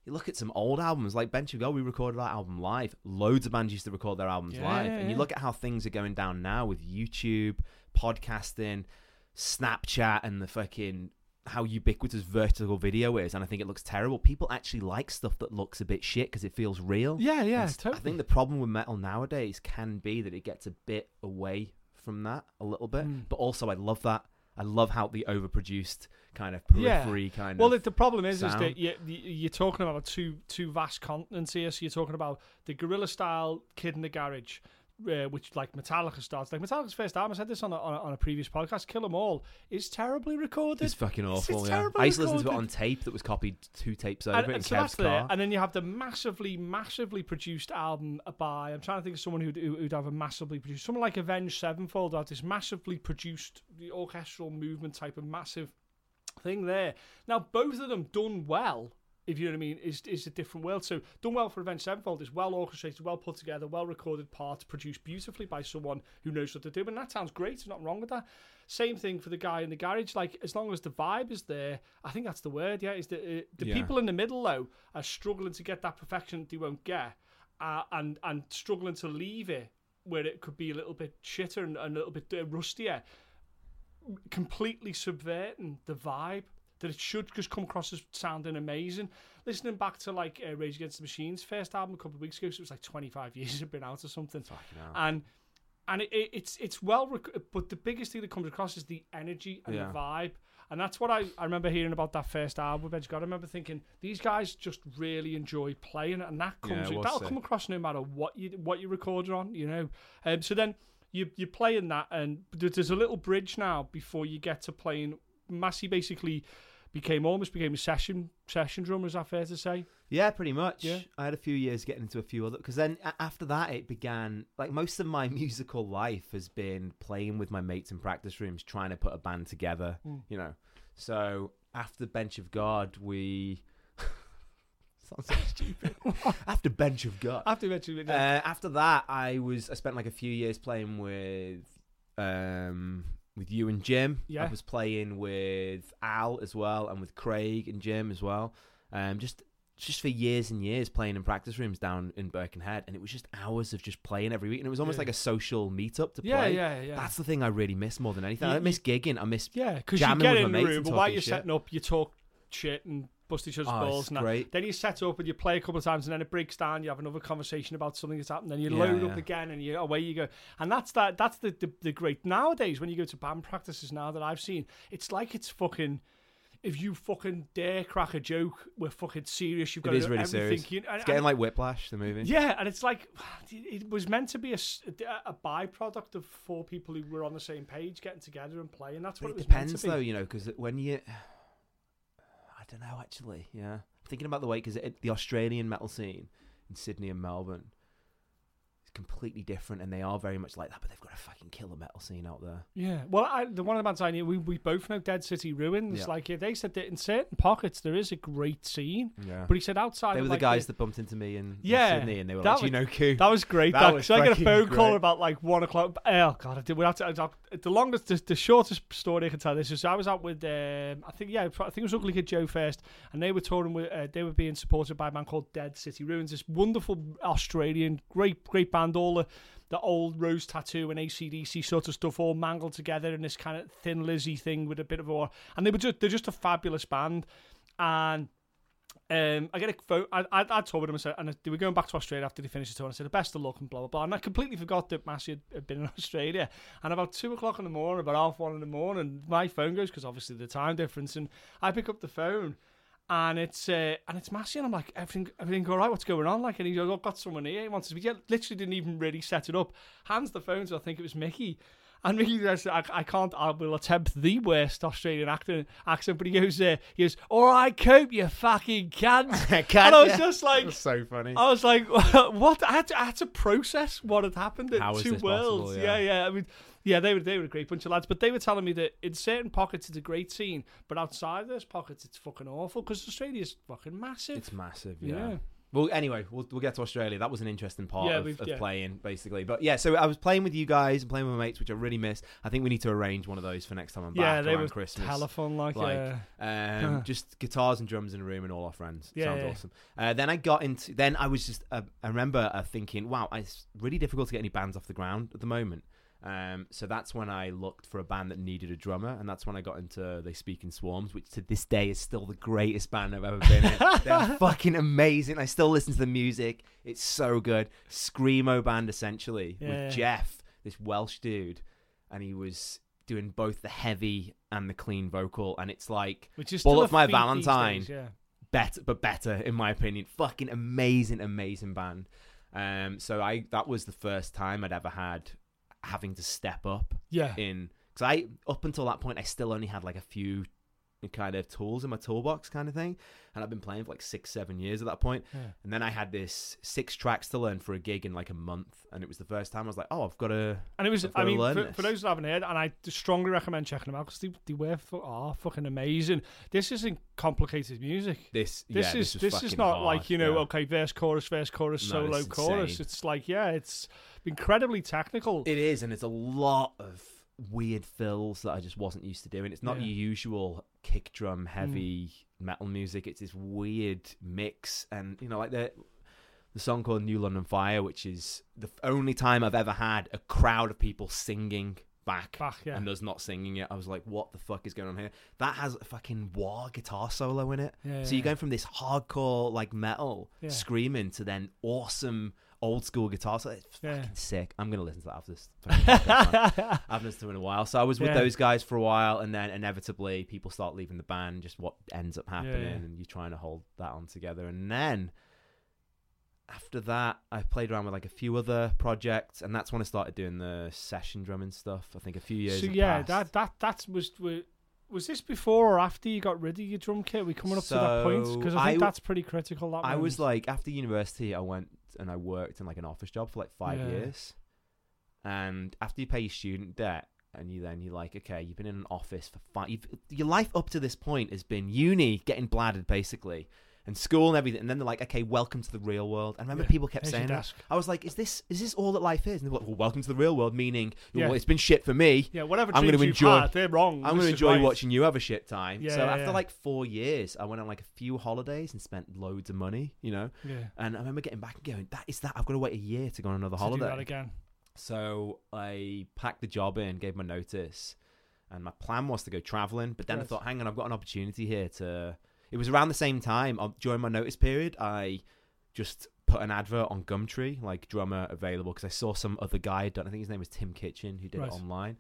you look at some old albums like Bench of God, we recorded that album live. Loads of bands used to record their albums live. And you look at how things are going down now with YouTube, podcasting, Snapchat, and the fucking how ubiquitous vertical video is. And I think it looks terrible. People actually like stuff that looks a bit shit because it feels real. yeah, yeah. Totally. I think the problem with metal nowadays can be that it gets a bit away from that a little bit. Mm. But also, I love that. I love how the overproduced kind of Yeah. periphery kind Well, of. Well, the problem is, is that you- you're talking about two two vast continents here. So you're talking about the guerrilla style Kid in the Garage, uh, which like Metallica starts. Like Metallica's first album, I said this on a, on a, on a previous podcast. Kill 'Em All is terribly recorded. It's fucking awful. it's yeah, I used to listen to it on tape that was copied two tapes over and, it in and so Kev's car. And then you have the massively, massively produced album by. I'm trying to think of someone who'd, who- who'd have a massively produced. Someone like Avenged Sevenfold have this massively produced, the orchestral movement type of massive thing there. Now, both of them done well. If you know what I mean, is is a different world. So done well for Avenged Sevenfold is well orchestrated, well put together, well recorded parts, produced beautifully by someone who knows what to do, and that sounds great. There's nothing wrong with that. Same thing for the guy in the garage. Like as long as the vibe is there, I think that's the word. Yeah, is the uh, the Yeah. people in the middle though are struggling to get that perfection they won't get, uh, and and struggling to leave it where it could be a little bit shitter and, and a little bit uh, rustier, completely subverting the vibe. That it should just come across as sounding amazing. Listening back to like uh, Rage Against the Machine's first album a couple of weeks ago, so it was like 25 years had been out or something, and and it, it, it's it's well, rec- but the biggest thing that comes across is the energy and Yeah. the vibe. And that's what I, I remember hearing about that first album Edge God. I remember thinking these guys just really enjoy playing, and that Yeah, comes it that'll sick. come across no matter what you what you record on, you know. Um, so then you you're playing that, and there's a little bridge now before you get to playing. Massy basically became almost became a session session drummer. Is that fair to say? Yeah, pretty much. Yeah. I had a few years getting into a few other because then after that it began like most of my musical life has been playing with my mates in practice rooms trying to put a band together, Mm. you know. So after Bench of God, we sounds so stupid. after Bench of God, After eventually, uh, after that, I was I spent like a few years playing with um with you and Jim. Yeah. I was playing with Al as well, and with Craig and Jim as well. Um, just just for years and years playing in practice rooms down in Birkenhead, and it was just hours of just playing every week, and it was almost Yeah. like a social meetup to yeah, play. yeah, yeah. yeah. That's the thing I really miss more than anything. You- I miss gigging. I miss Yeah, because you get in the mates room, and but while you're shit. setting up, you talk shit and bust each other's oh, balls and that. Then you set up and you play a couple of times, and then it breaks down. You have another conversation about something that's happened. Then you Yeah, load up again, and you away you go. And that's that. That's the, the the great nowadays when you go to band practices. Now that I've seen, it's like it's fucking. If you fucking dare crack a joke, we're fucking serious. You've It got to do really everything. serious. You, and, It's getting and- like Whiplash, the movie. yeah, and it's like it was meant to be a byproduct of four people who were on the same page getting together and playing. That's But what it it, was depends meant to be. though, you know, because when you, don't know actually. Yeah, I'm thinking about the way because the Australian metal scene in Sydney and Melbourne completely different, and they are very much like that. But they've got a fucking killer metal scene out there. Yeah, well, I, the one of the bands I knew, we, we both know Dead City Ruins. Yeah. Like, yeah, they said that in certain pockets there is a great scene, Yeah, but he said outside. they were the like, guys that bumped into me in, in Yeah, Sydney, and they were that like, "Do "You know, Q." That was great. That That was so I get a phone call about like one o'clock. Oh god, I did. We have to, I- the longest, the, the shortest story I can tell. This is I was out with, um, I think yeah, I think it was Ugly Kid Joe first, and they were touring with, uh, they were being supported by a man called Dead City Ruins. This wonderful Australian, great, great band. All the the old Rose Tattoo and ACDC sort of stuff all mangled together in this kind of Thin Lizzy thing with a bit of a, and they were just they're just a fabulous band, and. Um, I get a phone. I, I, I told them, I said, and they were going back to Australia after they finished the tour. And I said, the best of luck and blah blah blah. And I completely forgot that Massy had, had been in Australia. And about two o'clock in the morning, about half one in the morning, my phone goes because obviously the time difference. And I pick up the phone, and it's uh, and it's Massy, and I'm like, everything everything all right? What's going on? Like, and he's like, I've got someone here. He wants to speak. Yeah, literally didn't even really set it up. Hands the phone to I think it was Mickey. And Mickey says, I, I can't, I will attempt the worst Australian actor, accent, but he goes, uh, he goes, all right, Cope, you fucking cunt. Can't and I was ya? just like, That's so funny. I was like, what? I had to, I had to process what had happened at How is two worlds. possible? Yeah. Yeah. yeah, I mean, yeah, they were they were a great bunch of lads, but they were telling me that in certain pockets it's a great scene, but outside those pockets it's fucking awful because Australia's fucking massive. It's massive, yeah. yeah. Well, anyway, we'll, we'll get to Australia. That was an interesting part Yeah, of, of yeah. playing, basically. But yeah, so I was playing with you guys and playing with my mates, which I really miss. I think we need to arrange one of those for next time I'm yeah, back they around were Christmas. telephone like, Like, yeah. Um, just guitars and drums in a room and all our friends. Yeah, Sounds awesome. Uh, then I got into. Then I was just. Uh, I remember uh, thinking, wow, it's really difficult to get any bands off the ground at the moment. Um, so that's when I looked for a band that needed a drummer, and that's when I got into They Speak in Swarms, which to this day is still the greatest band I've ever been in. They're fucking amazing. I still listen to the music; it's so good. Screamo band, essentially, Yeah. with Jeff, this Welsh dude, and he was doing both the heavy and the clean vocal, and it's like Which is Bullet My Valentine. days, yeah. better, but better in my opinion. Fucking amazing, amazing band. Um, so I that was the first time I'd ever had having to step up Yeah. in because I up until that point I still only had like a few kind of tools in my toolbox kind of thing, and I've been playing for like six, seven years at that point. Yeah. And then I had this six tracks to learn for a gig in like a month, and it was the first time I was like, oh, I've got to. And it was, I mean, for, for those that haven't heard, and I strongly recommend checking them out because they, they were fu- are fucking amazing. This isn't complicated music. This This yeah, is was this, is not hard, like you know, yeah. okay, verse, chorus, verse, chorus, No, solo, chorus. It's like yeah, it's incredibly technical. It is, and it's a lot of weird fills that I just wasn't used to doing. It's not. Mm. your usual kick drum heavy metal music. It's this weird mix, and you know, like the the song called "New London Fire," which is the only time I've ever had a crowd of people singing back. Back, yeah. And us not singing it, I was like, "What the fuck is going on here?" That has a fucking war guitar solo in it. Yeah, so yeah. you're going from this hardcore like metal screaming to then awesome old school guitar. So it's Yeah. fucking sick. I'm gonna listen to that after this. I haven't listened to it in a while. So I was with Yeah. those guys for a while, and then inevitably people start leaving the band. Just what ends up happening, yeah. and you're trying to hold that on together. And then after that, I played around with like a few other projects, and that's when I started doing the session drumming stuff. I think a few years. so yeah, passed. that that that was wa- was this before or after you got rid of your drum kit? we coming up to that point because I think I that's pretty critical. That I was like after university, I went and I worked in like an office job for like five Yeah. years. And after you pay your student debt, and you then you're like, okay, you've been in an office for five. You've, your life up to this point has been uni, getting bladdered basically, and school and everything. And then they're like, okay, welcome to the real world. And remember Yeah. people kept Here's saying that. I was like, is this is this all that life is? And they're like, well, welcome to the real world, meaning Yeah. well, it's been shit for me. Yeah, whatever I'm gonna you've enjoy- had, they're wrong. I'm going to enjoy right. watching you have a shit time. Yeah, so yeah, after like four years, I went on like a few holidays and spent loads of money, you know. Yeah, And I remember getting back and going, that is that. I've got to wait a year to go on another to do that holiday. again. So I packed the job in, gave my notice, and my plan was to go traveling. But then I thought, hang on, I've got an opportunity here to. It was around the same time um, during my notice period. I just put an advert on Gumtree, like drummer available, because I saw some other guy had done. I think his name was Tim Kitchen, who did Right. it online,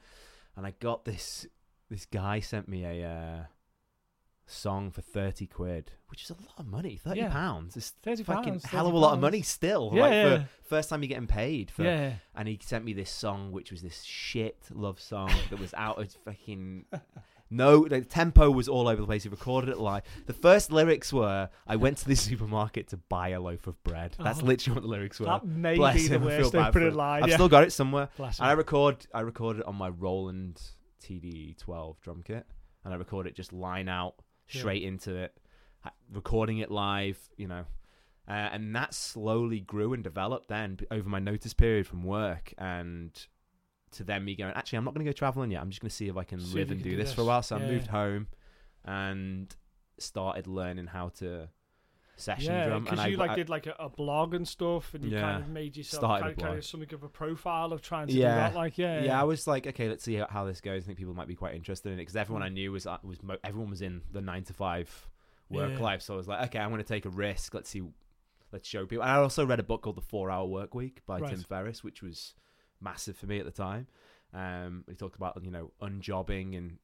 and I got this. This guy sent me a uh, song for thirty quid, which is a lot of money. Thirty Yeah. pounds. It's Thirty fucking pounds, hell of a lot of money still. Yeah, like yeah. for first time you're getting paid for Yeah, and he sent me this song which was this shit love song that was out of fucking no the tempo was all over the place he recorded it live the first lyrics were i went to the supermarket to buy a loaf of bread that's Oh. literally what the lyrics were that may Bless be the him, I worst bad for opening him. line. i've yeah. still got it somewhere Bless and i record i recorded it on my roland td12 drum kit and i record it just line out Yeah. straight into it recording it live you know uh, and that slowly grew and developed then over my notice period from work and to then me going actually i'm not going to go traveling yet i'm just going to see if i can See live and can do do this, for a while so i moved yeah. home and started learning how to session yeah, drum and because I, you like I- did like a, a blog and stuff, and you Yeah. kind of made yourself kind, of, kind of something of a profile of trying to Yeah. do that. Like, yeah, yeah, I was like, okay, let's see how, how this goes. I think people might be quite interested in it because everyone Mm. I knew was uh, was mo- everyone was in the nine to five work Yeah. life. So I was like, okay, I'm going to take a risk. Let's see, let's show people. And I also read a book called The Four Hour Work Week by Right. Tim Ferriss, which was massive for me at the time. Um, he talked about you know unjobbing and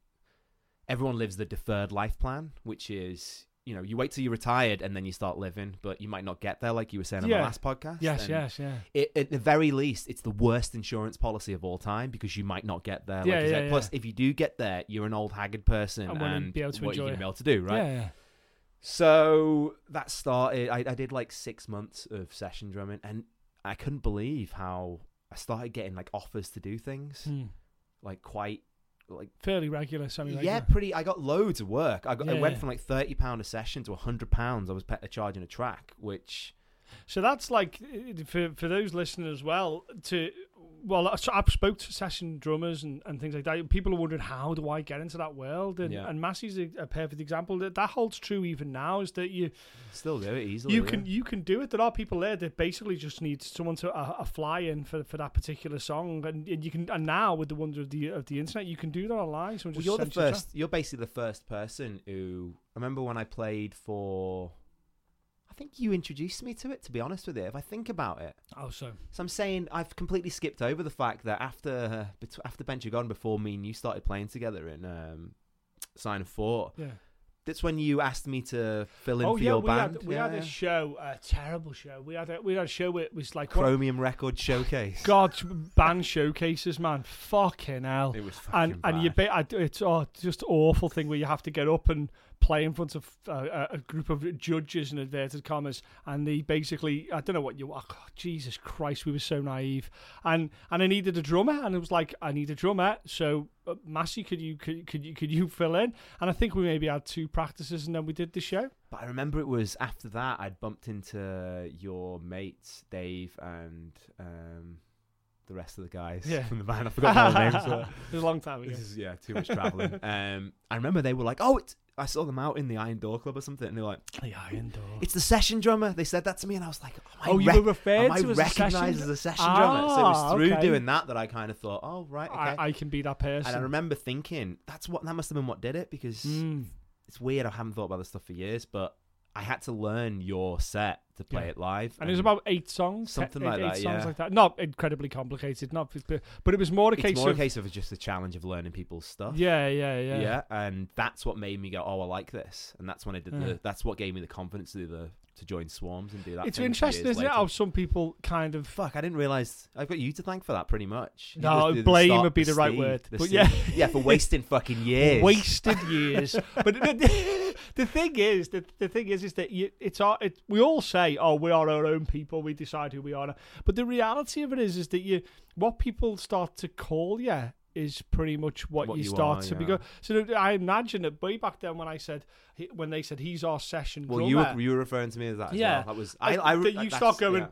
everyone lives the deferred life plan, which is. You know, you wait till you're retired and then you start living, but you might not get there, like you were saying on Yeah. the last podcast. Yes, And yes, yeah. it, at the very least, it's the worst insurance policy of all time because you might not get there. Yeah, like you yeah. Plus, if you do get there, you're an old haggard person, And and, be able to what enjoy you're gonna be able to do, right? Yeah, yeah. So that started. I, I did like six months of session drumming, and I couldn't believe how I started getting like offers to do things, Hmm. like quite like Fairly regular, semi yeah, pretty. I got loads of work. I, got, I went yeah. from like thirty pound a session to hundred pounds. I was pe- charging a track, which So that's like uh, for for those listening as well. To well, I- I've spoke to session drummers and, and things like that. People are wondering how do I get into that world, and Yeah. and Massy's a, a perfect example. That that holds true even now. Is that you still do it easily. you yeah. can you can do it. There are people there that basically just need someone to a, a fly in for, for that particular song, and, and you can. And now with the wonder of the of the internet, you can do that online. So Well, you're the first. You're basically the first person who. I remember when I played for. I think you introduced me to it. To be honest with you, if I think about it, Oh, so so I'm saying I've completely skipped over the fact that after bet- after Bench Gone, before me and you started playing together in um, Sign of Four, yeah. that's when you asked me to fill in Oh for yeah, your we band. had we yeah, had a show, a terrible show. We had a we had a show. It was like Chromium Record Showcase. God band showcases, man. Fucking hell. It was fucking And and you bad. be, I, it's oh, just awful thing where you have to get up and play in front of uh, a, a group of judges in inverted commas, and they basically I don't know what you oh, Jesus Christ, we were so naive, and and I needed a drummer, and it was like I need a drummer, so. Uh, Massy, could you could, could you could you fill in? And I think we maybe had two practices, and then we did the show. But I remember it was after that I'd bumped into your mates, Dave and um, the rest of the guys Yeah. from the band. I forgot their names. it was a long time ago. This is yeah, too much traveling. um, I remember they were like, "Oh, it's I saw them out in the Iron Door Club or something, and they're like, The Iron Door. "It's the session drummer." They said that to me, and I was like, "Am I Oh, you were referred am I to as a recognized session- as a session drummer?" So it was Ah, through okay. doing that that I kind of thought, "Oh, right, okay." I, I can be that person. and I remember thinking, "That's what that must have been what did it," because Mm. it's weird. I haven't thought about this stuff for years, but I had to learn your set to play Yeah. it live, And it was about eight songs, Something eight- like eight that, songs yeah. like that. Not incredibly complicated, not but, it was more a It's case more of a case of just the challenge of learning people's stuff. yeah, yeah, yeah, yeah, and that's what made me go, "Oh, I like this," and that's when I did Yeah. the. That's what gave me the confidence to do the to join Swarms and do that. It's interesting, isn't it? How some people kind of Fuck, I didn't realize. I've got you to thank for that, pretty much. You No, did blame start- would be the right seed, word, the but yeah. yeah, for wasting fucking years. wasted years. but the, thing is, the, the thing is, is that you, it's our, it, we all say, "Oh, we are our own people. We decide who we are." But the reality of it is, is that you, what people start to call you is pretty much what, What you you start are, to yeah. become. So I imagine that way back then when I said when they said he's our session Well, drummer. you were, you were referring to me as that. As Yeah. well. that was. I. I, that you start going, yeah.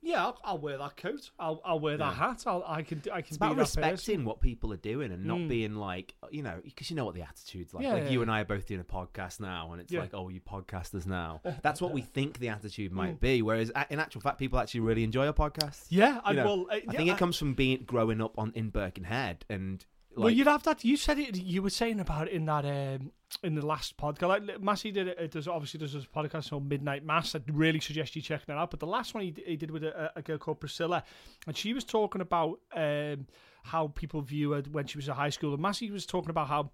Yeah, I'll, I'll wear that coat. I'll, I'll wear that Yeah. hat. I'll, I can, I can It's be about that person. respecting what people are doing and not Mm. being like, you know, because you know what the attitude's like. Yeah, like yeah, you and I are both doing a podcast now, and it's like, oh, you podcasters now. That's what we think the attitude might Mm. be. Whereas in actual fact, people actually really enjoy a podcast. Yeah, I, You know, well, uh, I think it comes from being growing up on in Birkenhead and. Like, well, you'd have that. You said it. You were saying about it in that um, in the last podcast. Like Massy did it. it does obviously does this podcast called Midnight Mass. I'd really suggest you checking it out. But the last one he, he did with a, a girl called Priscilla, and she was talking about um, how people view her when she was at high school. And Massy was talking about how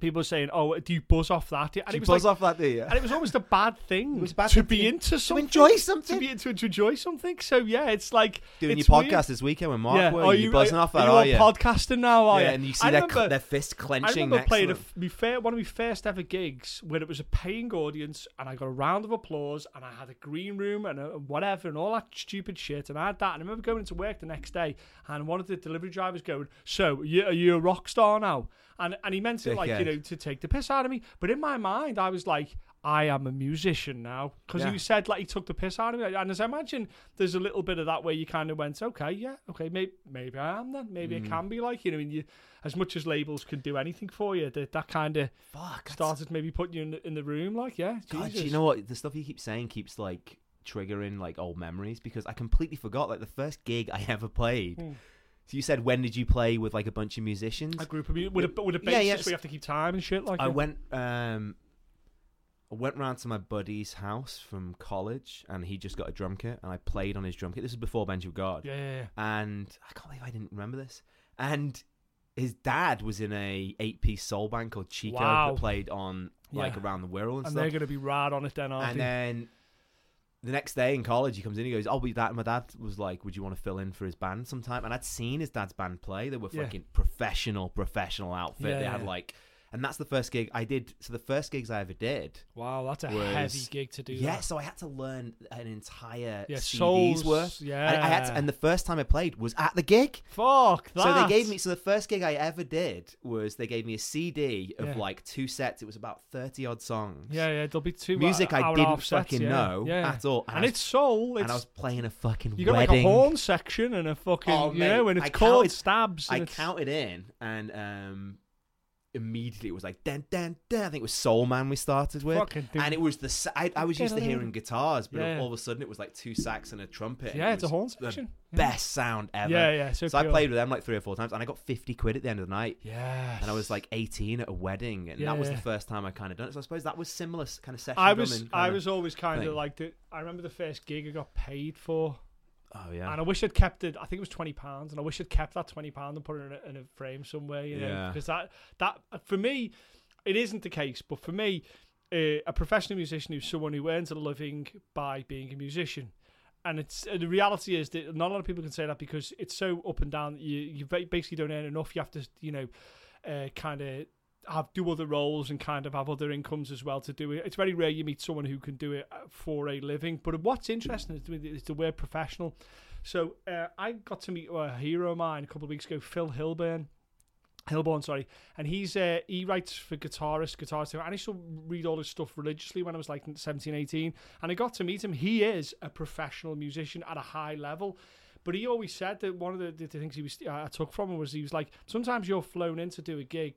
people saying, "Oh, do you buzz off that?" And Do you it was buzz like, off that, do you? and it was almost a bad thing It was a bad to thing be to- into To something. enjoy to something. be to, to enjoy something. So yeah, it's like Doing it's your weird. podcast this weekend with Mark. yeah, were are you, buzzing off that? Are Are you you? podcasting now? Are yeah, you? and you see I their, remember- their fist I clenching remember next playing to a, fair, one of my first ever gigs where it was a paying audience and I got a round of applause and I had a green room and a, whatever and all that stupid shit and I had that and I remember going into work the next day and one of the delivery drivers going, "So, you, are you a rock star now?" And and he meant it like you know to take the piss out of me, but in my mind I was like. I am a musician now because Yeah. he said like he took the piss out of me, and as I imagine, there's a little bit of that where you kind of went, okay, yeah, okay, maybe maybe I am then, maybe Mm. it can be like you know, and you as much as labels can do anything for you, that that kind of Fuck. that's- started maybe putting you in the, in the room, like yeah, God, you know what? The stuff you keep saying keeps like triggering like old memories because I completely forgot like the first gig I ever played. Hmm. So you said when did you play with like a bunch of musicians? a group of you with a with a Yeah, bassist yeah, where you have to keep time and shit like I yeah. went um I went round to my buddy's house from college and he just got a drum kit and I played on his drum kit. This was before of God. Yeah, yeah, yeah. And I can't believe I didn't remember this. And his dad was in a eight piece soul band called Chico Wow. that played on like Yeah. around the world and, And stuff. they're going to be rad on it then, aren't And they? then the next day in college, he comes in. He goes, oh, "I'll be that." My dad was like, "Would you want to fill in for his band sometime?" And I'd seen his dad's band play. They were Yeah. fucking professional, professional outfit. Yeah, they had like, and that's the first gig I did. So the first gigs I ever did. wow, that's a was- heavy gig to do. Yeah, that. so I had to learn an entire yeah, CD's souls, worth. Yeah, I, I had to, and the first time I played was at the gig. fuck that. So they gave me. So the first gig I ever did was they gave me a CD of Yeah. like two sets. It was about thirty odd songs. Yeah, yeah, there'll be two Music I and didn't sets, fucking yeah. know yeah. at all. And, I was- it's soul. It's and I was playing a fucking you got wedding. like a horn section and a fucking Oh, you know, and it's I called counted- stabs. I and it's- counted in, and um, immediately it was like dan dan dan. I think it was Soul Man we started with, Fucking and it was the. sa- I, I was used to hearing guitars, but Yeah. all of a sudden it was like two sax and a trumpet. and yeah, it it's a was horn the section. Yeah. Best sound ever. Yeah, yeah. So, So I pure. played with them like three or four times, and I got fifty quid at the end of the night. Yeah. And I was like 18 at a wedding, and that was Yeah. the first time I kind of done it. So I suppose that was similar s- kind of session. I was drumming I kinda- was always kind thing. of like the. I remember the first gig I got paid for, Oh yeah. and I wish I'd kept it. I think it was twenty pounds, and I wish I'd kept that twenty pound and put it in a, in a frame somewhere. You know, Yeah. because that that for me, it isn't the case. But for me, uh, a professional musician who's someone who earns a living by being a musician. And it's uh, the reality is that not a lot of people can say that because it's so up and down. You you basically don't earn enough. You have to you know, uh, kind of have do other roles and kind of have other incomes as well to do it. It's very rare you meet someone who can do it uh, for a living. But what's interesting is the, word professional. So uh, I got to meet a hero of mine a couple of weeks ago, Phil Hilburn. Hilborne, sorry, and he's uh, he writes for guitarists, guitarists, and I used to read all his stuff religiously when I was like 17, 18, and I got to meet him. He is a professional musician at a high level, but he always said that one of the, the things he was I took from him was he was like, sometimes you're flown in to do a gig,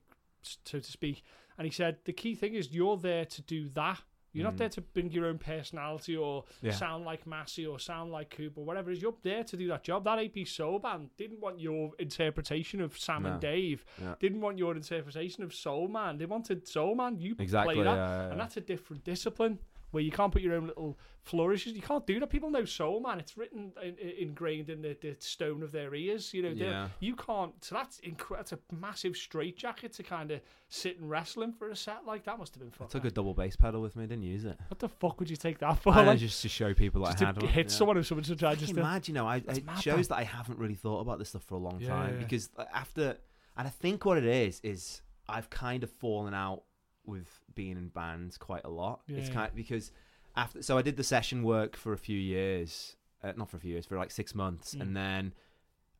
so to speak, And he said the key thing is you're there to do that. You're not Mm. there to bring your own personality or Yeah. sound like Massy or sound like Cooper, whatever it is. You're there to do that job. That AP Soul Band didn't want your interpretation of Sam No. and Dave. Yeah. Didn't want your interpretation of Soul Man. They wanted Soul Man. You Exactly. play that, yeah, and that's a different discipline where you can't put your own little flourishes. You can't do that. People know Soul Man. It's written in, in, ingrained in the, the stone of their ears. You know, Yeah. you can't. So that's That's a massive straitjacket to kind of sit and wrestle in for a set like that. Must have been fun. I took a double bass pedal with me. Didn't use it. What the fuck would you take that for? Like, just to show people that just I had to one. hit yeah. someone if someone's trying just to. mad, you know. I, it mad, shows that I haven't really thought about this stuff for a long Yeah, time because uh, after, and I think what it is is I've kind of fallen out with being in bands quite a lot. It's kind of because after, so I did the session work for a few years, uh, not for a few years, for like six months, Mm. and then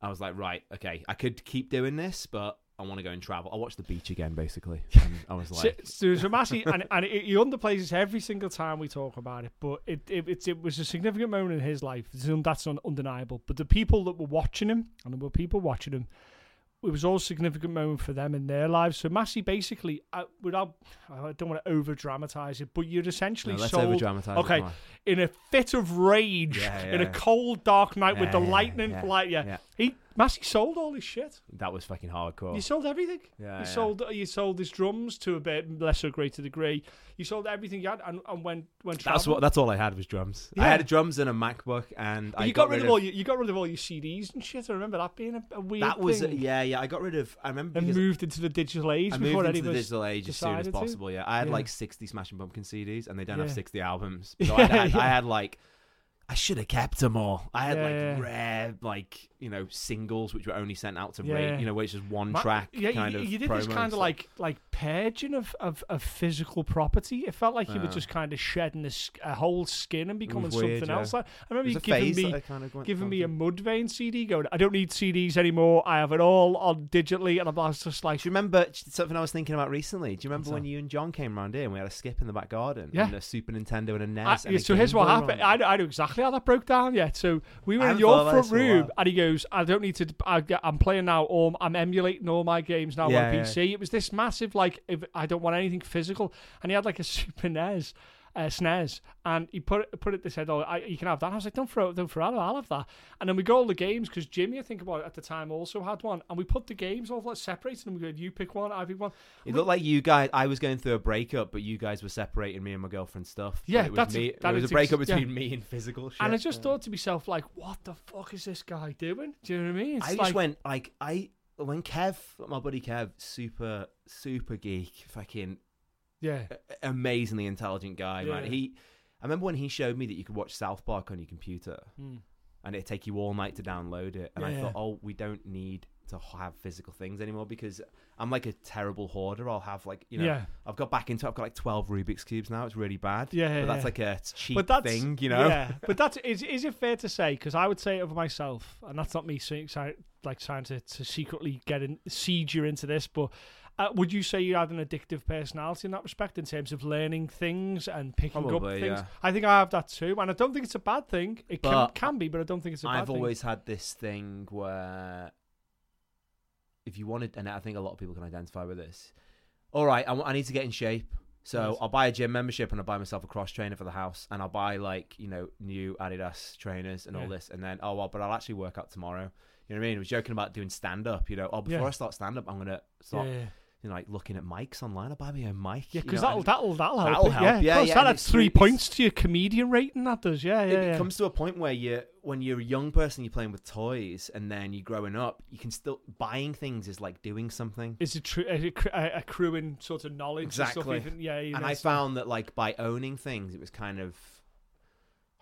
I was like, right, okay, I could keep doing this, but I want to go and travel. I'll watch the beach again, basically. And I was like, so, so Massy, and, and it, he underplays this every single time we talk about it, but it it, it's it was a significant moment in his life. That's undeniable. But the people that were watching him, and there were people watching him, it was all a significant moment for them in their lives. So Massy basically, uh, without, I don't want to over dramatize it, but you'd essentially no, let's sold over dramatize. okay. In a fit of rage Yeah, in a cold dark night with the yeah, lightning yeah, light. Yeah, yeah. he Massy sold all his shit. That was fucking hardcore. You sold everything. yeah, You yeah. sold uh, you sold his drums to a bit lesser or greater degree. You sold everything you had, and, and when when That's what. That's all I had was drums. I had drums and a MacBook, and But I you got, rid of all your, you got rid of all your CDs and shit. I remember that being a, a weird That was uh, thing. yeah, yeah. I got rid of. I remember and moved into the digital age I before moved into the digital age as soon as decided to. possible. Yeah, I had Yeah. like sixty Smashing Pumpkin CDs, and they don't have sixty albums. So I, had, Yeah. I had like. I should have kept them all. I had Yeah, like yeah. rare, like you know, singles which were only sent out to Yeah. rate, you know, which is one Ma- track yeah, kind you, of. you did this kind of like like purging of, of, of physical property. It felt like you were just kind of shedding a, s- a whole skin and becoming weird, something else. Like, I remember you giving me kind of giving me a. Mudvayne CD going. I don't need CDs anymore. I have it all on digitally, and I was just like, Do you remember something I was thinking about recently? Do you remember when you and John came round here and we had a skip in the back garden? Yeah. And a Super Nintendo and a NES. I, and so here's what happened. I, I know exactly how that broke down. yet. So we were I in your front this for a room, and he goes, "I don't need to. I, I'm playing now. I'm emulating all my games now Yeah, on yeah. PC. It was this massive like, if I don't want anything physical, and he had like a Super NES. Uh, SNES, and he put it put it. They said, "Oh, I, you can have that." And I was like, "Don't throw it, don't throw it. I'll have that." And then we got all the games because Jimmy, I think about it at the time, also had one, and we put the games all like separated. And we go, "You pick one, I pick one." It looked like you guys. I was going through a breakup, but you guys were separating me and my girlfriend's stuff. Yeah, it was that's- me. that it was a breakup ex- yeah. between me and physical shit. and I just yeah. thought to myself, like, "What the fuck is this guy doing?" Do you know what I mean? It's I like, just went like I when Kev, my buddy Kev, super super geek, fucking yeah, a- amazingly intelligent guy, man. He, I remember when he showed me that you could watch South Park on your computer, Mm. and it'd take you all night to download it. And I thought, yeah. oh, we don't need to have physical things anymore because I'm like a terrible hoarder. I'll have like you know, yeah. I've got back into. I've got like twelve Rubik's cubes now. It's really bad. Yeah, but that's yeah. like a cheap but that's thing, you know. Yeah, but that's is is it fair to say? Because I would say it of myself, and that's not me saying like trying to, to secretly get in siege you into this, but. Uh, would you say you had an addictive personality in that respect, in terms of learning things and picking up things? yeah. I think I have that too, and I don't think it's a bad thing. It can, But can be, but I don't think it's a bad thing. I've thing. always had this thing where if you wanted, and I think a lot of people can identify with this. All right, I, w- I need to get in shape, so Right. I'll buy a gym membership and I'll buy myself a cross trainer for the house, and I'll buy like you know new Adidas trainers and all Yeah. this, and then oh well, but I'll actually work out tomorrow. You know what I mean? I was joking about doing stand up. You know, oh before Yeah. I start stand up, I'm gonna start yeah, you know like looking at mics online. I'll buy me a mic. yeah, because that'll, that'll that'll help. That'll help, Yeah, yeah, course, yeah, that adds three points to your comedian rating. That does. Yeah, yeah, it, yeah. comes to a point where you when you're a young person you're playing with toys and then you're growing up you can still buying things is like doing something is it true? A uh, accruing sort of knowledge and Exactly. Even, yeah, and i found that like by owning things it was kind of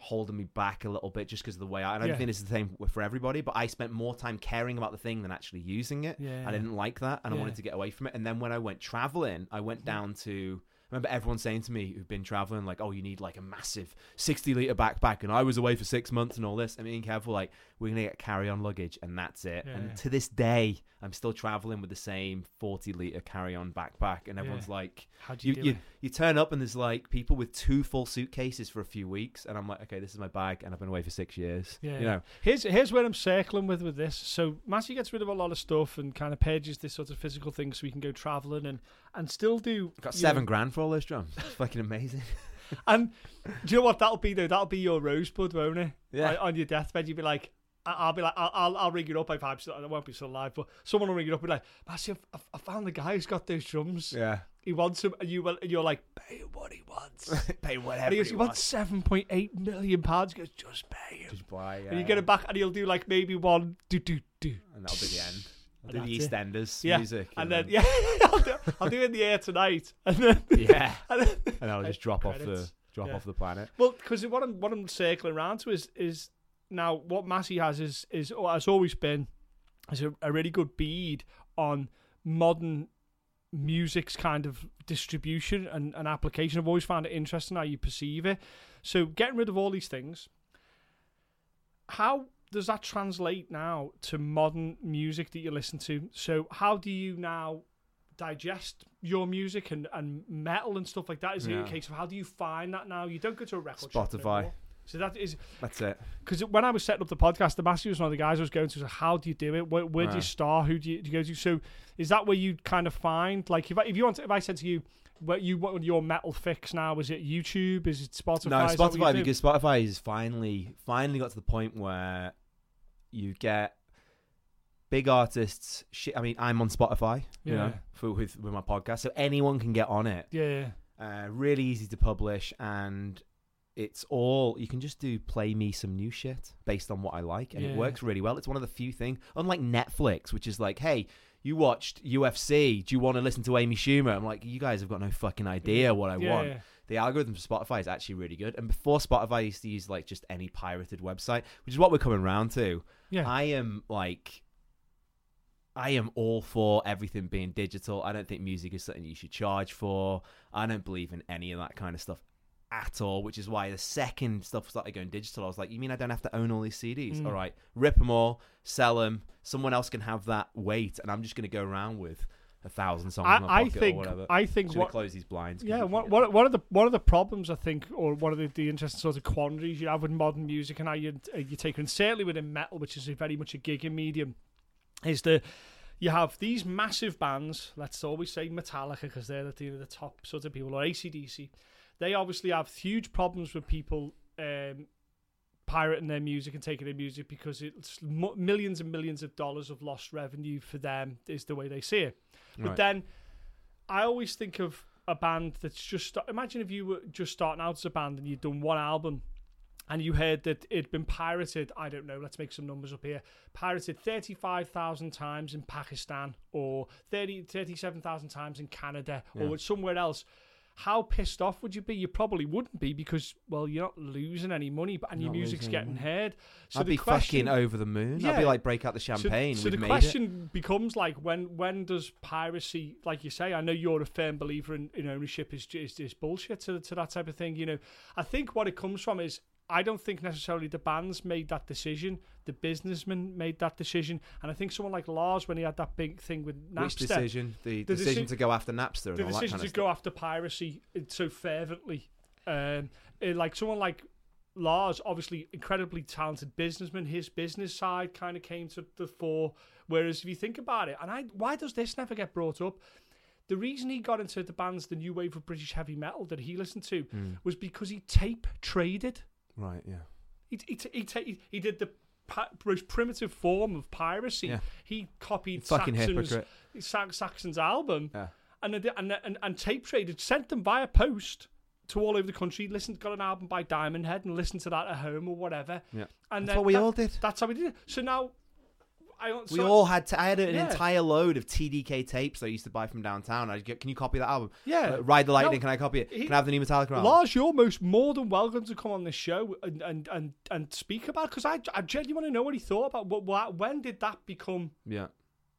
holding me back a little bit just because of the way i, I don't Yeah. think it's the same for everybody but i spent more time caring about the thing than actually using it. Yeah, i didn't like that and i wanted to get away from it. And then when i went traveling i went down to remember everyone saying to me who've been traveling, like, "Oh, you need like a massive sixty liter backpack," and I was away for six months and all this. And me careful, like, "We're gonna get carry on luggage, and that's it." Yeah. And to this day, I'm still traveling with the same forty liter carry on backpack, and everyone's Yeah. like, How do you, "You you, you turn up and there's like people with two full suitcases for a few weeks," and I'm like, "Okay, this is my bag, and I've been away for six years." Yeah. you know, Here's here's where I'm circling with with this. So Massy gets rid of a lot of stuff and kind of pages this sort of physical thing so he can go traveling and and still do Got seven know- grand for all those drums. It's fucking amazing. and do you know what that'll be though? That'll be your rosebud, won't it? Yeah. On- On your deathbed, you'd be like. I- I'll be like, I'll, I'll, I'll ring it up if I'm still, I won't be still alive, but someone will ring it up and be like, Massy, I, I found the guy who's got those drums. Yeah. He wants them, and you will, and you're like, pay him what he wants. Pay and whatever he goes, you he want. wants seven point eight million pounds. He goes, just pay him. Just buy. and you get it back, and he'll do like maybe one do do do. and that'll be the end. Do the. EastEnders Yeah, music, And then yeah, I'll do, I'll do it in the air tonight, and then yeah, and then, and I'll just drop off the drop Yeah. off the planet. well, because what I'm what I'm circling around to is is now what Massy has is is or has always been is a, a really good bead on modern music's kind of distribution and, and application. I've always found it interesting how you perceive it. So getting rid of all these things, how does that translate now to modern music that you listen to? So how do you now digest your music and, and metal and stuff like that? Is it Yeah. a case of how do you find that now? You don't go to a record Spotify. So that is That's it. because when I was setting up the podcast, the master was one of the guys I was going to. So how do you do it? Where, where do you start? Who do you, do you go to? So is that where you kind of find like if I, if you want to, if I said to you, what you want your metal fix now? Is it YouTube? Is it Spotify? No, Is that what you Spotify because Spotify has finally finally got to the point where you get big artists. Shit, I mean, I'm on Spotify, you know, for with with my podcast, so anyone can get on it. yeah, Uh, really easy to publish, and it's all you can just do. Play me some new shit based on what I like, and Yeah. it works really well. It's one of the few things, unlike Netflix, which is like, hey. You watched UFC. Do you want to listen to Amy Schumer? I'm like, you guys have got no fucking idea what I yeah, want the algorithm for Spotify is actually really good. And before Spotify, I used to use like just any pirated website, which is what we're coming around to. Yeah. I am like, I am all for everything being digital. I don't think music is something you should charge for. I don't believe in any of that kind of stuff at all, which is why the second stuff started going digital, I was like, you mean I don't have to own all these CDs? Mm. All right, rip them all, sell them. Someone else can have that weight, and I'm just going to go around with a thousand songs I, I think. I think Should what close these blinds? Yeah, one, one, one of the one of the problems I think, or one of the, the interesting sort of quandaries you have with modern music and how you uh, you take, and certainly within metal, which is a very much a gigging medium, is the you have these massive bands. Let's always say Metallica because they're the, the top sort of people, or ACDC. They obviously have huge problems with people um, pirating their music and taking their music because it's mo- millions and millions of dollars of lost revenue for them is the way they see it. But Right. then I always think of a band that's just imagine if you were just starting out as a band and you'd done one album and you heard that it'd been pirated, I don't know, let's make some numbers up here, pirated 35,000 times in Pakistan or 30, 37,000 times in Canada Yeah. or somewhere else. How pissed off would you be? You probably wouldn't be because, well, you're not losing any money, but and your music's getting heard. So I'd the be question, fucking over the moon. I'd be like, break out the champagne. So, We've the question becomes like, when when does piracy, like you say, I know you're a firm believer in, in ownership is is is bullshit to to that type of thing. You know, I think what it comes from is I don't think necessarily the bands made that decision. The businessmen made that decision, and I think someone like Lars, when he had that big thing with it. Which Napster, decision? The, The decision deci- to go after Napster and the all that decision kind to of go stuff. after piracy so fervently. Um, eh, like someone like Lars, obviously incredibly talented businessman, his business side kind of came to the fore. Whereas if you think about it, and I, why does this never get brought up? The reason he got into the bands, the new wave of British heavy metal that he listened to, Mm. was because he tape traded. Right, yeah. He he he, he, he did the most primitive form of piracy. Yeah. He copied Fucking Saxon's Saxon's album Yeah. and, and and and tape traded, sent them via post to all over the country. Listened, got an album by Diamond Head, and listened to that at home or whatever. Yeah. and That's what we that- all did. That's how we did it. So now, I don't. We so, all had. To, I had an Yeah. entire load of TDK tapes that I used to buy from downtown. I get, can you copy that album? yeah. Uh, Ride the Lightning. No, can I copy it? he- can I have the new Metallica album? Lars, you're most more than welcome to come on this show and and and, and speak about because I I genuinely want to know what he thought about what, what when did that become Yeah.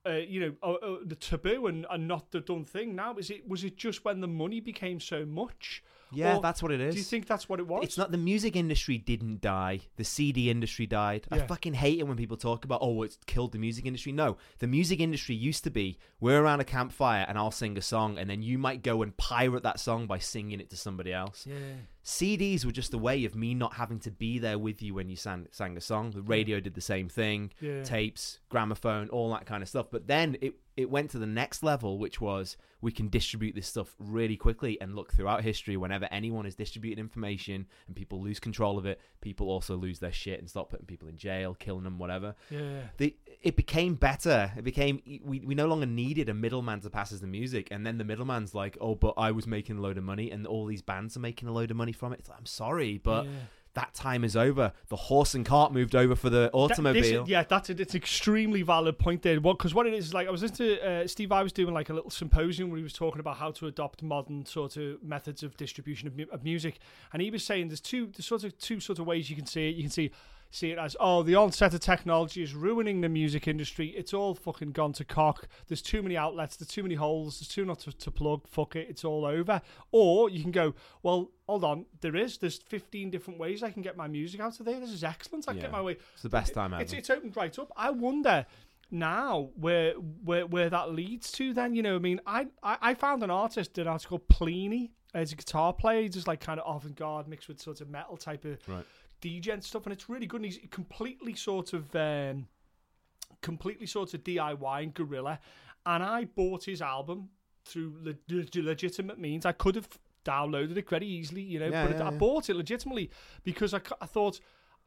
uh, you know uh, uh, the taboo and, and not the done thing now is it was it just when the money became so much Yeah, Or that's what it is. do you think that's what it was It's not the music industry didn't die. The CD industry died. I Yeah. fucking hate it when people talk about oh it's killed the music industry. No, the music industry used to be we're around a campfire and I'll sing a song and then you might go and pirate that song by singing it to somebody else. yeah CDs were just a way of me not having to be there with you when you sang, sang a song. The radio did the same thing. yeah Tapes, gramophone, all that kind of stuff. But then it it went to the next level, which was we can distribute this stuff really quickly and look throughout history. Whenever anyone is distributing information and people lose control of it, people also lose their shit and start putting people in jail, killing them, whatever. Yeah. The, it became better. It became we, we no longer needed a middleman to pass us the music, and then the middleman's like, oh, but I was making a load of money, and all these bands are making a load of money from it. It's like, I'm sorry, but Yeah. that time is over. The horse and cart moved over for the That- automobile. this- yeah, that's a, it's an extremely valid point there. What because what it is like I was listening to uh, Steve. I was doing like a little symposium where he was talking about how to adopt modern sort of methods of distribution of, mu- of music, and he was saying there's two there's sort of two sort of ways you can see it. You can see see it as oh the onset of technology is ruining the music industry. It's all fucking gone to cock. There's too many outlets. There's too many holes. There's too much to, to plug. Fuck it. It's all over. Or you can go well. Hold on, there is. There's 15 different ways I can get my music out of there. This is excellent. I can Yeah. get my way. it's the best time ever. It's, it's opened right up. I wonder now where where where that leads to. Then you know, I mean, I I, I found an artist, an artist called Plini. As a guitar player, just like kind of avant-garde mixed with sort of metal type of Right. DJ and stuff, and it's really good. And he's completely sort of um, completely sort of DIY and guerrilla. And I bought his album through le- le- legitimate means. I could have downloaded it very easily, you know, Yeah, but it, yeah, I bought it legitimately because I thought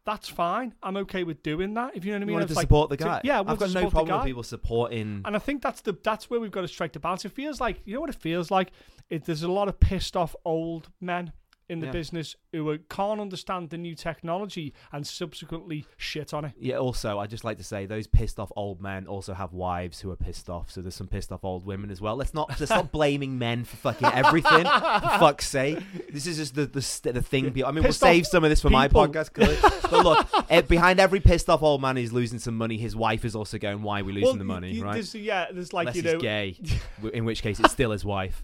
that's fine. I'm okay with doing that. If you know what I You mean. wanted to like- support the to- guy. yeah, I I've got no problem with people supporting. And I think that's the that's where we've got to strike the balance. It feels like you know what it feels like. It, there's a lot of pissed off old men in the Yeah. business who can't understand the new technology and subsequently shit on it. Yeah. Also, I just like to say those pissed off old men also have wives who are pissed off. So there's some pissed off old women as well. Let's not let's stop blaming men for fucking everything. for fuck's sake, this is just the the, the thing. people- I mean, Pissed we'll save some of this for my people. podcast, clearly. but look, eh, behind every pissed off old man who's losing some money, his wife is also going, "Why are we losing Well, the money?" right? There's, yeah, there's like Unless you know, he's gay, in which case it's still his wife.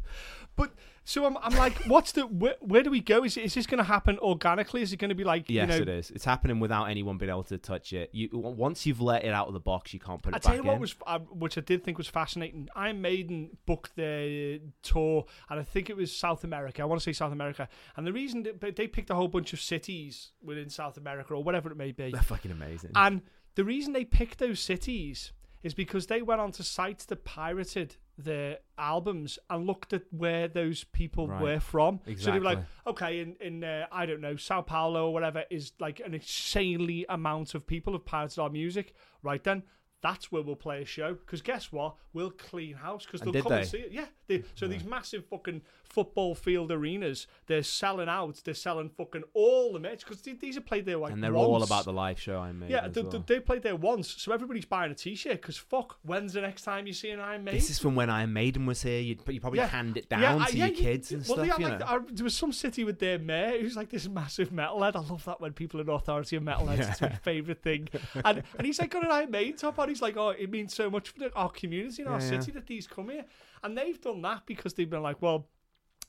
but so I'm, I'm like, what's the where, where do we go? Is is this going to happen organically? Is it going to be like Yes, you know? it is. It's happening without anyone being able to touch it. You once you've let it out of the box, you can't put it I tell back you what in. was, uh, which I did think was fascinating. Iron Maiden booked their tour, and I think it was South America. I want to say South America, and the reason that they picked a whole bunch of cities within South America or whatever it may be, They're fucking amazing. and the reason they picked those cities is because they went onto sites that pirated their albums and looked at where those people Right. were from. So they were like, okay, in, in uh, I don't know, Sao Paulo or whatever is like an insanely amount of people have pirated our music. Right then, that's where we'll play a show. Because guess what? We'll clean house because they'll did come and see it. Yeah. They, so these massive fucking football field arenas, they're selling out. They're selling fucking all the merch because these are played there like once. and they're all about the live show I made. Yeah, as they, well. they played there once, so everybody's buying a T-shirt. Because fuck, when's the next time you see an Iron Maiden? This is from when Iron Maiden was here. You'd, you probably Yeah. hand it down Yeah, to yeah, your you- kids and well, stuff. yeah, you like. I- there was some city with their mayor who's like this massive metalhead. I love that when people in authority are metalheads. It's my favourite thing. And and he's like got an Iron Maiden top on. He's like, oh, it means so much for the, our community in our Yeah, city that these come here. And they've done that because they've been like, well,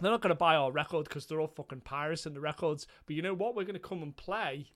they're not going to buy our record because they're all fucking pirates and the records. But you know what? We're going to come and play.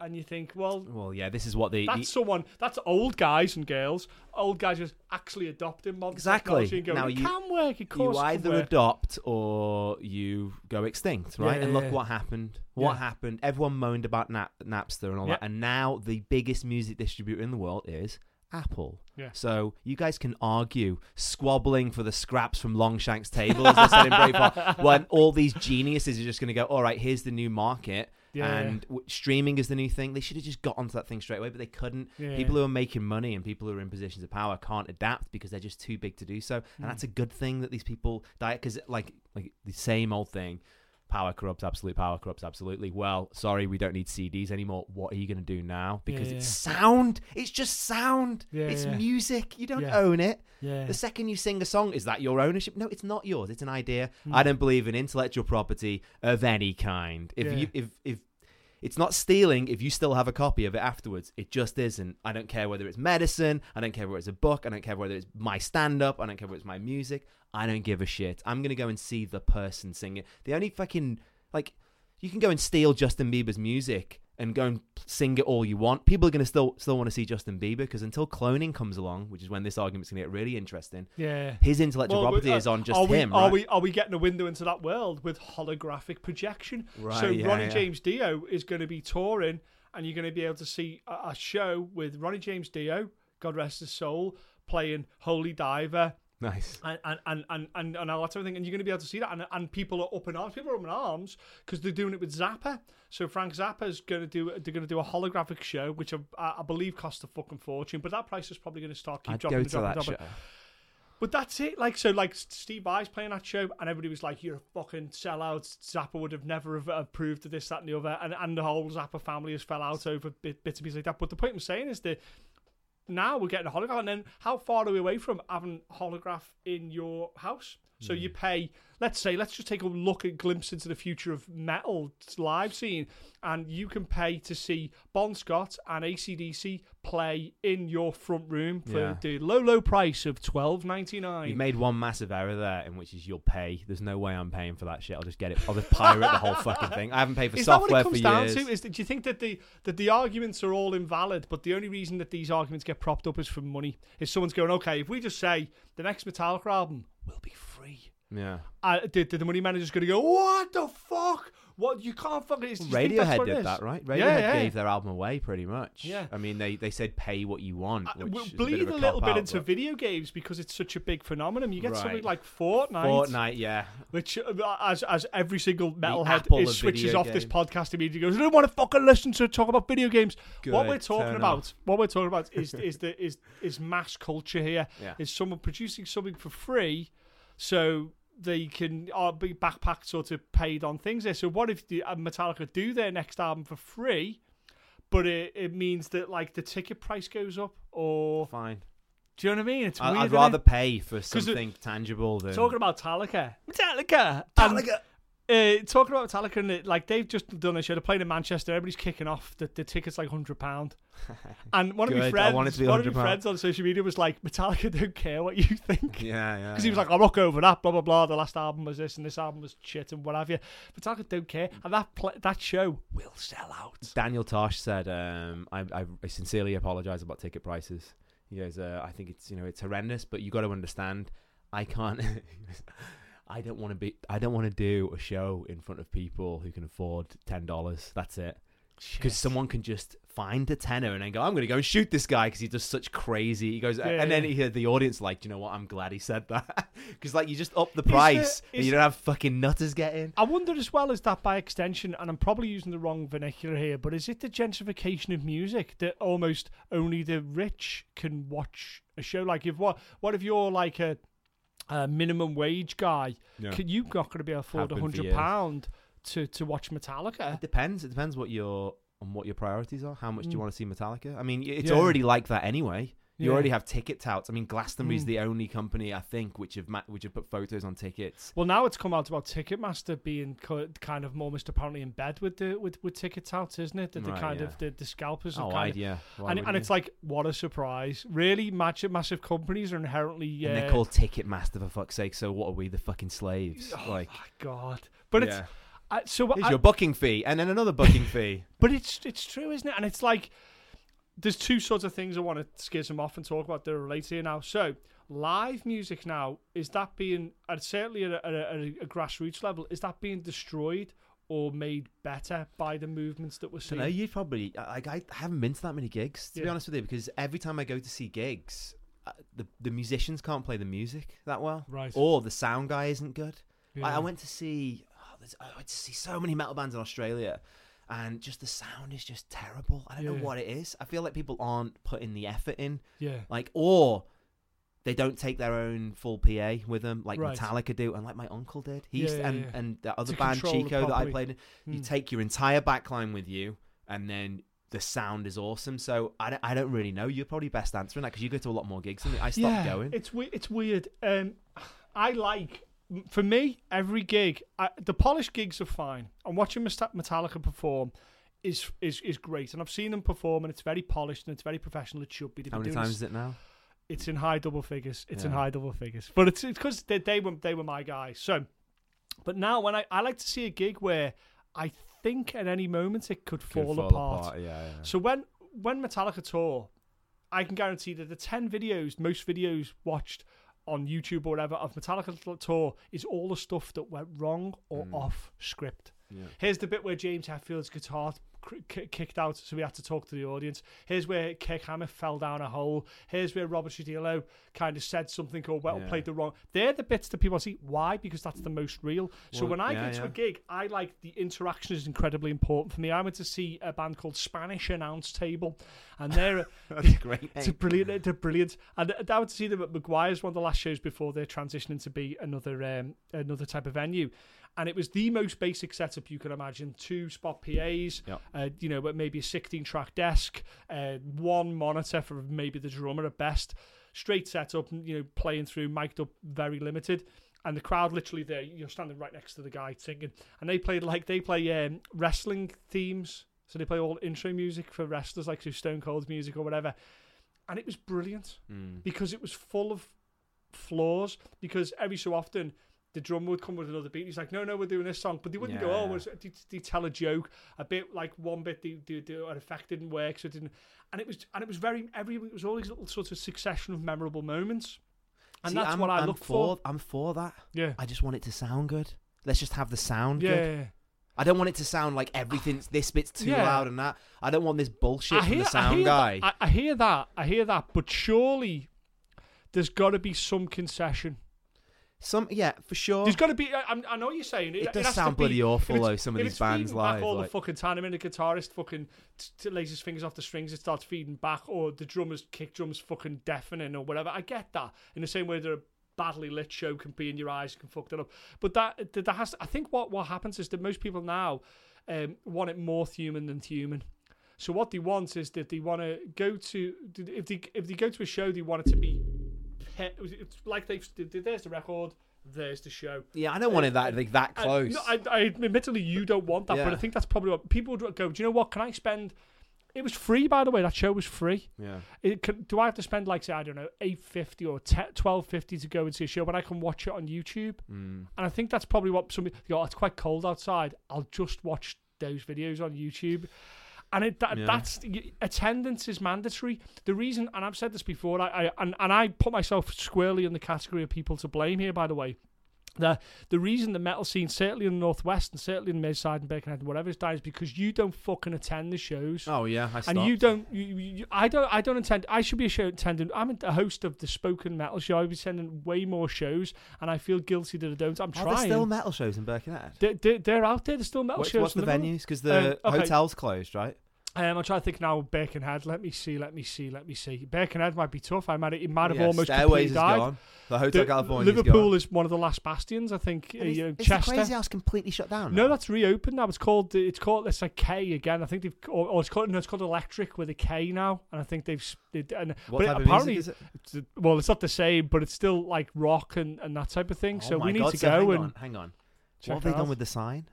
And you think, well, well, yeah, this is what the, the that's someone. That's old guys and girls. Old guys just actually adopting modern Exactly. and going, Now it you- can work. Of you course, can either work." adopt or you go extinct, right? Yeah, and look yeah. what happened. What Yeah. happened? Everyone moaned about Nap- Napster and all that, and now the biggest music distributor in the world is Apple. Yeah. So you guys can argue, squabbling for the scraps from Longshank's table, as they said in Braveheart, when all these geniuses are just going to go, all right, here's the new market. Yeah. And w- streaming is the new thing. They should have just got onto that thing straight away, but they couldn't. Yeah. People who are making money and people who are in positions of power can't adapt because they're just too big to do so. And Hmm. that's a good thing that these people die because, like, like the same old thing. Power corrupts, absolute power corrupts, absolutely. Well, sorry, we don't need CDs anymore. What are you going to do now? Because Yeah, it's sound. It's just sound. It's music. You don't own it. Yeah. The second you sing a song, is that your ownership? No, it's not yours. It's an idea. Hmm. I don't believe in intellectual property of any kind. If you if if it's not stealing if you still have a copy of it afterwards. It just isn't. I don't care whether it's medicine. I don't care whether it's a book. I don't care whether it's my stand up. I don't care whether it's my music. I don't give a shit. I'm going to go and see the person sing it. The only fucking, like, you can go and steal Justin Bieber's music and go and sing it all you want. People are going to still still want to see Justin Bieber because until cloning comes along, which is when this argument's going to get really interesting, yeah. his intellectual Well, property uh, is on just are we, him, Are right? we are we getting a window into that world with holographic projection? Right, so yeah, Ronnie yeah. James Dio is going to be touring, and you're going to be able to see a, a show with Ronnie James Dio, God rest his soul, playing Holy Diver Nice. and and and and, and, and all that sort of thing, and you're going to be able to see that, and, and people are up in arms. People are up in arms because they're doing it with Zappa. So Frank Zappa's going to do they're going to do a holographic show, which I, I believe costs a fucking fortune, but that price is probably going to start keep I'd dropping, go and to dropping, that dropping. show. But that's it. Like so, like Steve Vai's playing that show, and everybody was like, "You're a fucking sellout." Zappa would have never have approved of this, that, and the other, and and the whole Zappa family has fell out over bit, bits and pieces like that. But the point I'm saying is that now we're getting a holograph, and then how far are we away from having holograph in your house? So you hmm. pay, let's say, let's just take a look at glimpse into the future of metal live scene, and you can pay to see Bon Scott and ACDC play in your front room for Yeah. the low, low price of twelve ninety nine. You made one massive error there, in which is you'll pay. There's no way I'm paying for that shit. I'll just get it. I'll just pirate the whole fucking thing. I haven't paid for Is that what software it comes for down years. to? Is that do you think that the that the arguments are all invalid, but the only reason that these arguments get propped up is for money? Is someone's going, okay, if we just say the next Metallica album will be free, yeah. uh, the money manager's going to go, what the fuck? What you can't fucking. It's, do you think that's Radiohead did that, right? Radiohead Yeah, yeah. gave their album away pretty much. Yeah. I mean, they, they said pay what you want, which we'll is a, bit bleed a, a, little bit cop-out, into but- video games because it's such a big phenomenon. You get something like Fortnite, Fortnite, yeah. which uh, as as every single metalhead is switches off this podcast immediately goes, I don't want to fucking listen to talk about video games. what we're talking about, off. what we're talking about is is the is is mass culture here. Yeah. Is someone producing something for free, so they can uh, be backpacked sort of paid on things there. So what if the uh, Metallica do their next album for free? But it, it means that like the ticket price goes up, or Fine. do you know what I mean? It's I, weird. I'd isn't it? rather pay for it- something tangible than. talking about Metallica, Metallica, and, uh, talking about Metallica, and it, like they've just done a show. They're playing in Manchester. Everybody's kicking off. The, the ticket's like hundred pound. And one of my friends, want it to be one of my £100. friends on social media was like, Metallica don't care what you think. yeah, yeah. Because he was yeah. like, I'm not over that, blah blah blah. The last album was this, and this album was shit, and what have you. Metallica don't care, and that pl- that show will sell out. Daniel Tosh said, um, I, I, I sincerely apologize about ticket prices. He goes, uh, I think it's you know it's horrendous, but you got to understand, I can't. I don't want to be. I don't want to do a show in front of people who can afford ten dollars. That's it. Because someone can just find a tenner and then go, I'm going to go and shoot this guy because he does such crazy. He goes, Yeah, and then he the audience like, "Do you know what? I'm glad he said that because like you just up the price and you don't have fucking nutters getting. I wonder as well as that by extension, and I'm probably using the wrong vernacular here, but is it the gentrification of music that almost only the rich can watch a show? Like, if what what if you're like a, a minimum wage guy? Yeah. Can you not going to be able to afford a hundred pound to to watch Metallica? It depends. It depends what your on what your priorities are. How much do you Mm. want to see Metallica? I mean, it's Yeah. already like that anyway. You Yeah. already have ticket touts. I mean, Glastonbury's Mm. the only company I think which have ma- which have put photos on tickets. Well, now it's come out about Ticketmaster being co- kind of almost apparently in bed with the with, with ticket touts, isn't it? That the Right, kind yeah. of the, the scalpers are Oh, kind I, yeah. Why and, and you? it's like what a surprise! Really, massive massive companies are inherently and uh, they're called Ticketmaster for fuck's sake. So what are we, the fucking slaves? Oh like, my god! But it's yeah. I, so here's I, your booking fee and then another booking fee. but it's it's true, isn't it? And it's like there's two sorts of things I want to schism off and talk about that are related here now. So live music now is that being and certainly at a, at a, at a grassroots level is that being destroyed or made better by the movements that we're seeing? no, you probably like I haven't been to that many gigs to be honest with you because every time I go to see gigs, uh, the the musicians can't play the music that well, right. or the sound guy isn't good. I, Yeah. I went to see oh, I went to see so many metal bands in Australia, and just the sound is just terrible. I don't Yeah. know what it is. I feel like people aren't putting the effort in, Yeah. like or. They don't take their own full PA with them, like Right. Metallica do, and like my uncle did. He used Yeah, to, yeah, and yeah. and the other To band Chico that I played in, you Mm. take your entire backline with you, and then the sound is awesome. So I don't, I don't really know. You're probably best answering that because you go to a lot more gigs than me. I stopped going. It's we- it's weird. Um, I like for me every gig. I, the polished gigs are fine, and watching Meta- Metallica perform is is is great. And I've seen them perform, and it's very polished and it's very professional. It should be. They've How many times this- is it now? It's in high double figures. It's in high double figures. But it's because they, they were they were my guys. So, but now when I I like to see a gig where I think at any moment it could fall, Could apart. Yeah, yeah. So when when Metallica tour, I can guarantee that the ten videos, most videos watched on YouTube or whatever of Metallica tour is all the stuff that went wrong or Mm. off script. yeah. Here's the bit where James Hetfield's guitar kicked out, so we had to talk to the audience. Here's where Kirk Hammett fell down a hole. Here's where Robert Trujillo kind of said something or well Yeah. played the wrong. They're the bits that people see. Why? Because that's the most real. so Well, when I yeah, go to yeah. a gig, I like the interaction is incredibly important for me. I went to see a band called Spanish Announce Table, and they're That's great. it's a brilliant. They're brilliant. And I went to see them at Maguire's one of the last shows before they're transitioning to be another um, another type of venue. And it was the most basic setup you could imagine: two spot PAs, Yep. Uh, you know, but maybe a 16 track desk, uh, one monitor for maybe the drummer at best, straight setup, you know, playing through, mic'd up, very limited. And the crowd literally there, you're standing right next to the guy singing, and they played like they play um, wrestling themes. So they play all intro music for wrestlers, like so Stone Cold's music or whatever. And it was brilliant Mm. because it was full of flaws. Because every so often the drummer would come with another beat. He's like, "No, no, we're doing this song," but they wouldn't go, "Oh, Yeah. was, they, they tell a joke a bit like one bit the the, the an effect didn't work, so it didn't." And it was and it was very every it was all these little sort of succession of memorable moments, and See, that's I'm, what I I'm look for. I'm for that. Yeah. I just want it to sound good. Let's just have the sound Yeah, good. yeah, yeah. I don't want it to sound like everything's this bit's too Yeah. loud and that. I don't want this bullshit I from the sound hear guy. That, I, I hear that. I hear that. But surely there's got to be some concession. Some, yeah, for sure. There's got to be. I, I'm- know what you're saying. It does has to sound be- bloody awful it's- though. Some of these bands live. all like- the fucking time, and the guitarist fucking t- t- lays his fingers off the strings, it starts feeding back, or the drummers kick drums fucking deafening or whatever. I get that. In the same way that a badly lit show can be in your eyes, can fuck that up. But that that, that has. I think what what happens is that most people now um, want it more human than human. So what they want is that they want to go to if they if they go to a show, they want it to be. Pe- It's like they've there's the record, there's the show. yeah, I don't want it that like that I- close. no, I, I admittedly you don't want that, but I think that's probably what people would go. Do you know what? Can I spend? It was free, by the way. That show was free. yeah. It can, do I have to spend like say I don't know eight fifty or twelve fifty to go and see a show, when I can watch it on YouTube? Mm. And I think that's probably what some people go. "Oh, It's quite cold outside. I'll just watch those videos on YouTube. And it that, Yeah. that's attendance is mandatory. The reason, and I've said this before, I, I and, and I put myself squarely in the category of people to blame here. By the way, the the reason the metal scene, certainly in the northwest and certainly in Merseyside and Birkenhead and whatever, is dying is because you don't fucking attend the shows. Oh yeah, I And you don't, you, you, I don't, I don't attend. I should be a show attendant. I'm a host of the Spoken Metal Show. I'll be sending way more shows, and I feel guilty that I don't. I'm Are there trying. still metal shows in Birkenhead? They're, they're, they're out there. There's still metal What's, shows. what's the venues? Because the Um, okay. hotel's closed, right? Um, I'm trying to think now. Birkenhead. Let me see. Let me see. Let me see. Birkenhead might be tough. I might. It might have yeah, almost Stairways completely is died. gone. The Hotel The- California Liverpool is one of the last bastions. I think. Uh, is, you know, is the Crazy House completely shut down? No, now? that's reopened now. It's called. It's called. It's like K again. I think they've. Or, or it's called. No, it's called Electric with a K now. And I think they've. They, and, What but it, apparently, is it? it's- well, it's not the same, but it's still like rock and, and that type of thing. Oh so we need God, to so go hang and on, hang on. What have they it done with the sign?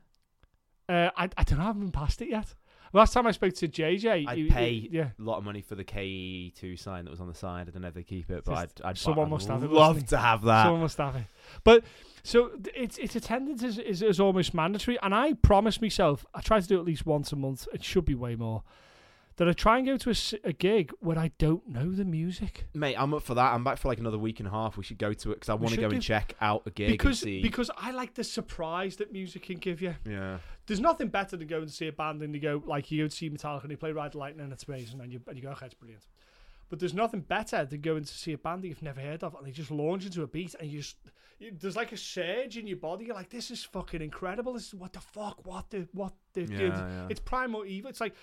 Uh, I, I don't know. I haven't passed it yet. Last time I spoke to JJ, I'd he- pay yeah. a lot of money for the KE2 sign that was on the side. I don't know if they keep it, but I'd, I'd, someone I'd must have it, love mustn't to have that. Someone must have it. But so it's it's attendance is, is is almost mandatory, and I promise myself I try to do it at least once a month. It should be way more. That I try and go to a gig where I don't know the music Mate, I'm up for that. I'm back for like another week and a half. We should go to it because I want to go do. and check out a gig because and see. because I like the surprise that music can give you. yeah, There's nothing better than going to see a band and you go like you go to see Metallica and they play Ride the Lightning and it's amazing and you and you go okay it's brilliant. But there's nothing better than going to see a band that you've never heard of and they just launch into a beat and you just you, there's like a surge in your body. You're like this is fucking incredible. This is what the fuck what the what the yeah, dude. yeah. It's primal evil. It's like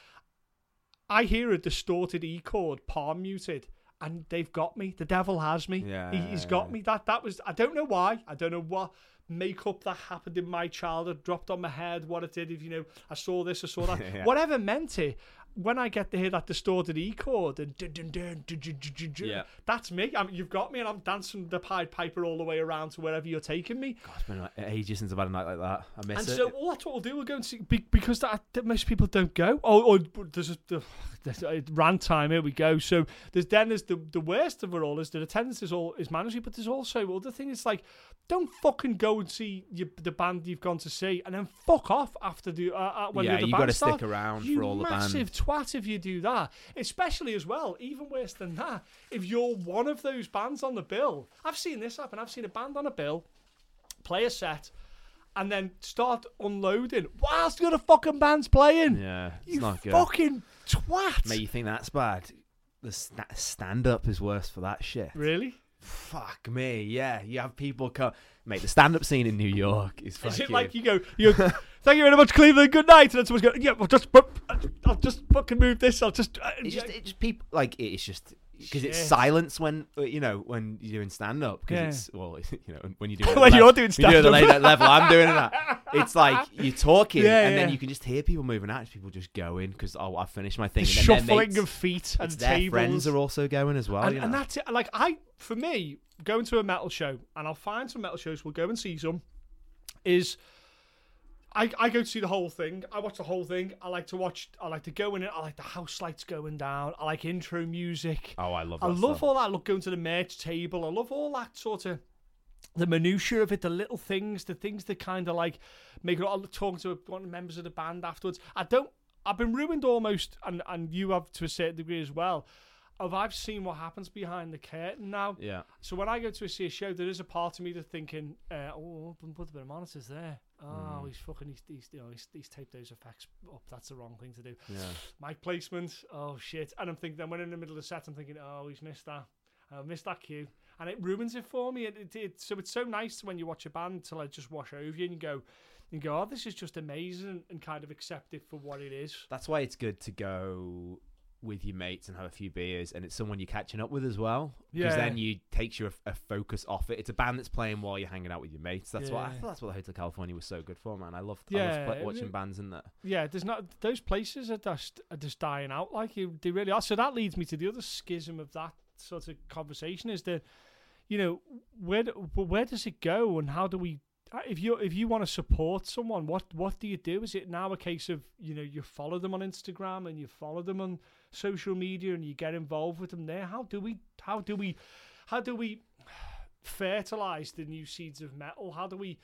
I hear a distorted E chord, palm muted, and they've got me. The devil has me. Yeah, he, has got me. That that was. I don't know why. I don't know what makeup that happened in my childhood dropped on my head. What it did. If you know, I saw this. I saw that. Yeah. Whatever meant it. When I get to hear that distorted E chord and dun, dun, dun, dun, dun, dun, dun, dun, Yeah. that's me. I mean, you've got me, and I'm dancing the Pied Piper all the way around to wherever you're taking me. God, it's been like ages since I've had a night like that. I miss And it. so well, that's what we'll do. We'll go and see be- because that, that most people don't go. Oh, or there's a the, there's a rant time. Here we go. So there's then there's the the worst of it all is that attendance is all is mandatory, but there's also other thing. It's like don't fucking go and see your, the band you've gone to see, and then fuck off after the uh, uh, when yeah, the other you got to stick around You for all the band. Twat if you do that. Especially as well, even worse than that, if you're one of those bands on the bill. I've seen this happen. I've seen a band on a bill play a set, and then start unloading whilst the other fucking band's playing. Yeah, it's you not good. fucking twat. Mate, you think that's bad? The sta- stand up is worse for that shit. Really? Fuck me, yeah. You have people come. Mate, the stand up scene in New York is Is it like you go, you go, thank you very much, Cleveland, good night, and then someone's going, yeah, I'll just, I'll just fucking move this, I'll just, uh, it's just, it's just people like it's just because it's silence when uh, you know when you're doing stand up because Yeah. it's well you know when you do it at When you're level- doing when you do it at the stand-up. le- level I'm doing it at. It's like you're talking Yeah, and then you can just hear people moving out. People just going because oh I've finished my thing. the and shuffling of feet and their tables. friends are also going as well. and, you and that's it. Like I, for me, going to a metal show, and I'll find some metal shows. We'll go and see some. Is I, I go to see the whole thing. I watch the whole thing. I like to watch. I like to go in it. I like the house lights going down. I like intro music. oh I love. I love stuff. all that. Look, going to the merch table. I love all that sort of the minutiae of it, the little things, the things that kind of like make it. all talking to one of the members of the band afterwards. I don't. I've been ruined almost, and and you have to a certain degree as well. Of I've seen what happens behind the curtain now. Yeah. So when I go to see a show, there is a part of me that's thinking, uh, "Oh, put a bit of monitors there. Oh, he's fucking, he's, he's, you know, he's, he's taped those effects up. That's the wrong thing to do. Yeah. Mic placement. Oh shit! And I'm thinking, then when in the middle of the set, I'm thinking, oh, he's missed that. I missed that cue, and it ruins it for me. It, it, it, so it's so nice when you watch a band to like just wash over you and you go, and go, oh, this is just amazing, and kind of accept it for what it is. That's why it's good to go with your mates and have a few beers, and it's someone you're catching up with as well. Because Yeah. then you takes your a focus off it. It's a band that's playing while you're hanging out with your mates. That's what I thought. That's what the Hotel California was so good for, man. I loved, Yeah, I loved it- watching bands in there. Yeah, there's not those places are just are just dying out. Like you, they really are. So that leads me to the other schism of that sort of conversation is that, you know, where where does it go and how do we? If you if you want to support someone, what what do you do? Is it now a case of you know you follow them on Instagram and you follow them on social media and you get involved with them there? How do we how do we how do we fertilize the new seeds of metal? How do we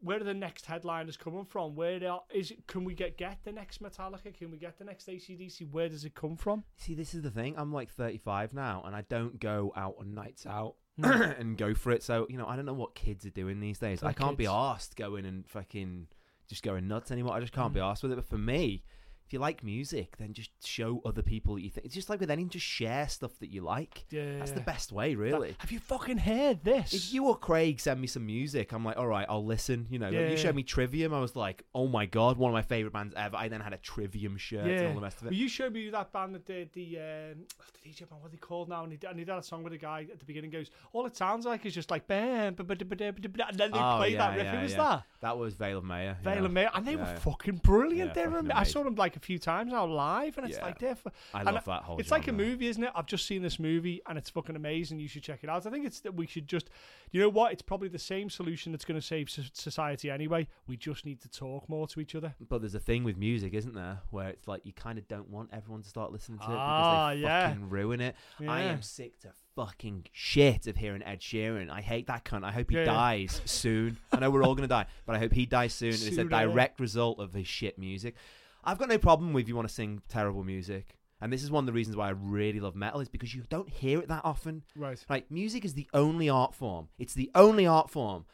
where are the next headliners coming from? Where are, is it? Can we get get the next Metallica? Can we get the next ACDC? Where does it come from? See, this is the thing. I'm like 35 now, and I don't go out on nights out No. and go for it. So you know, I don't know what kids are doing these days. I can't be asked going and fucking just going nuts anymore. I just can't Mm. be asked with it. But for me, if you like music, then just show other people that you think. It's just like with anything, just share stuff that you like. Yeah, That's the best way, really. Have you fucking heard this? If you or Craig send me some music, I'm like, all right, I'll listen. You know, Yeah. you showed me Trivium. I was like, oh my god, one of my favorite bands ever. I then had a Trivium shirt and all the rest of it. Well, you showed me that band that did the um, the DJ band. What are they called now? And he, did- and he did a song with a guy at the beginning. Goes, all it sounds like is just like bam, and then they Oh, play yeah, that riff. yeah, Who was yeah. that? That was Vale of Mayor. Vale yeah. and Mayor, and they Yeah, were fucking brilliant. Yeah, they were, I saw them like a few times now live, and it's Yeah. like they're. fu- I and love that whole. It's like a genre. movie, isn't it? I've just seen this movie and it's fucking amazing. You should check it out. I think it's that we should just, you know what? It's probably the same solution that's going to save so- society anyway. We just need to talk more to each other. But there's a thing with music, isn't there, where it's like you kind of don't want everyone to start listening to it Ah, because they yeah. fucking ruin it. I Yeah. am sick to fucking shit of hearing Ed Sheeran. I hate that cunt. I hope he Yeah, yeah. dies soon. I know we're all gonna die, but I hope he dies soon. and it's a yeah. direct result of his shit music. I've got no problem with you want to sing terrible music. And this is one of the reasons why I really love metal is because you don't hear it that often. Right. Like music is the only art form. It's the only art form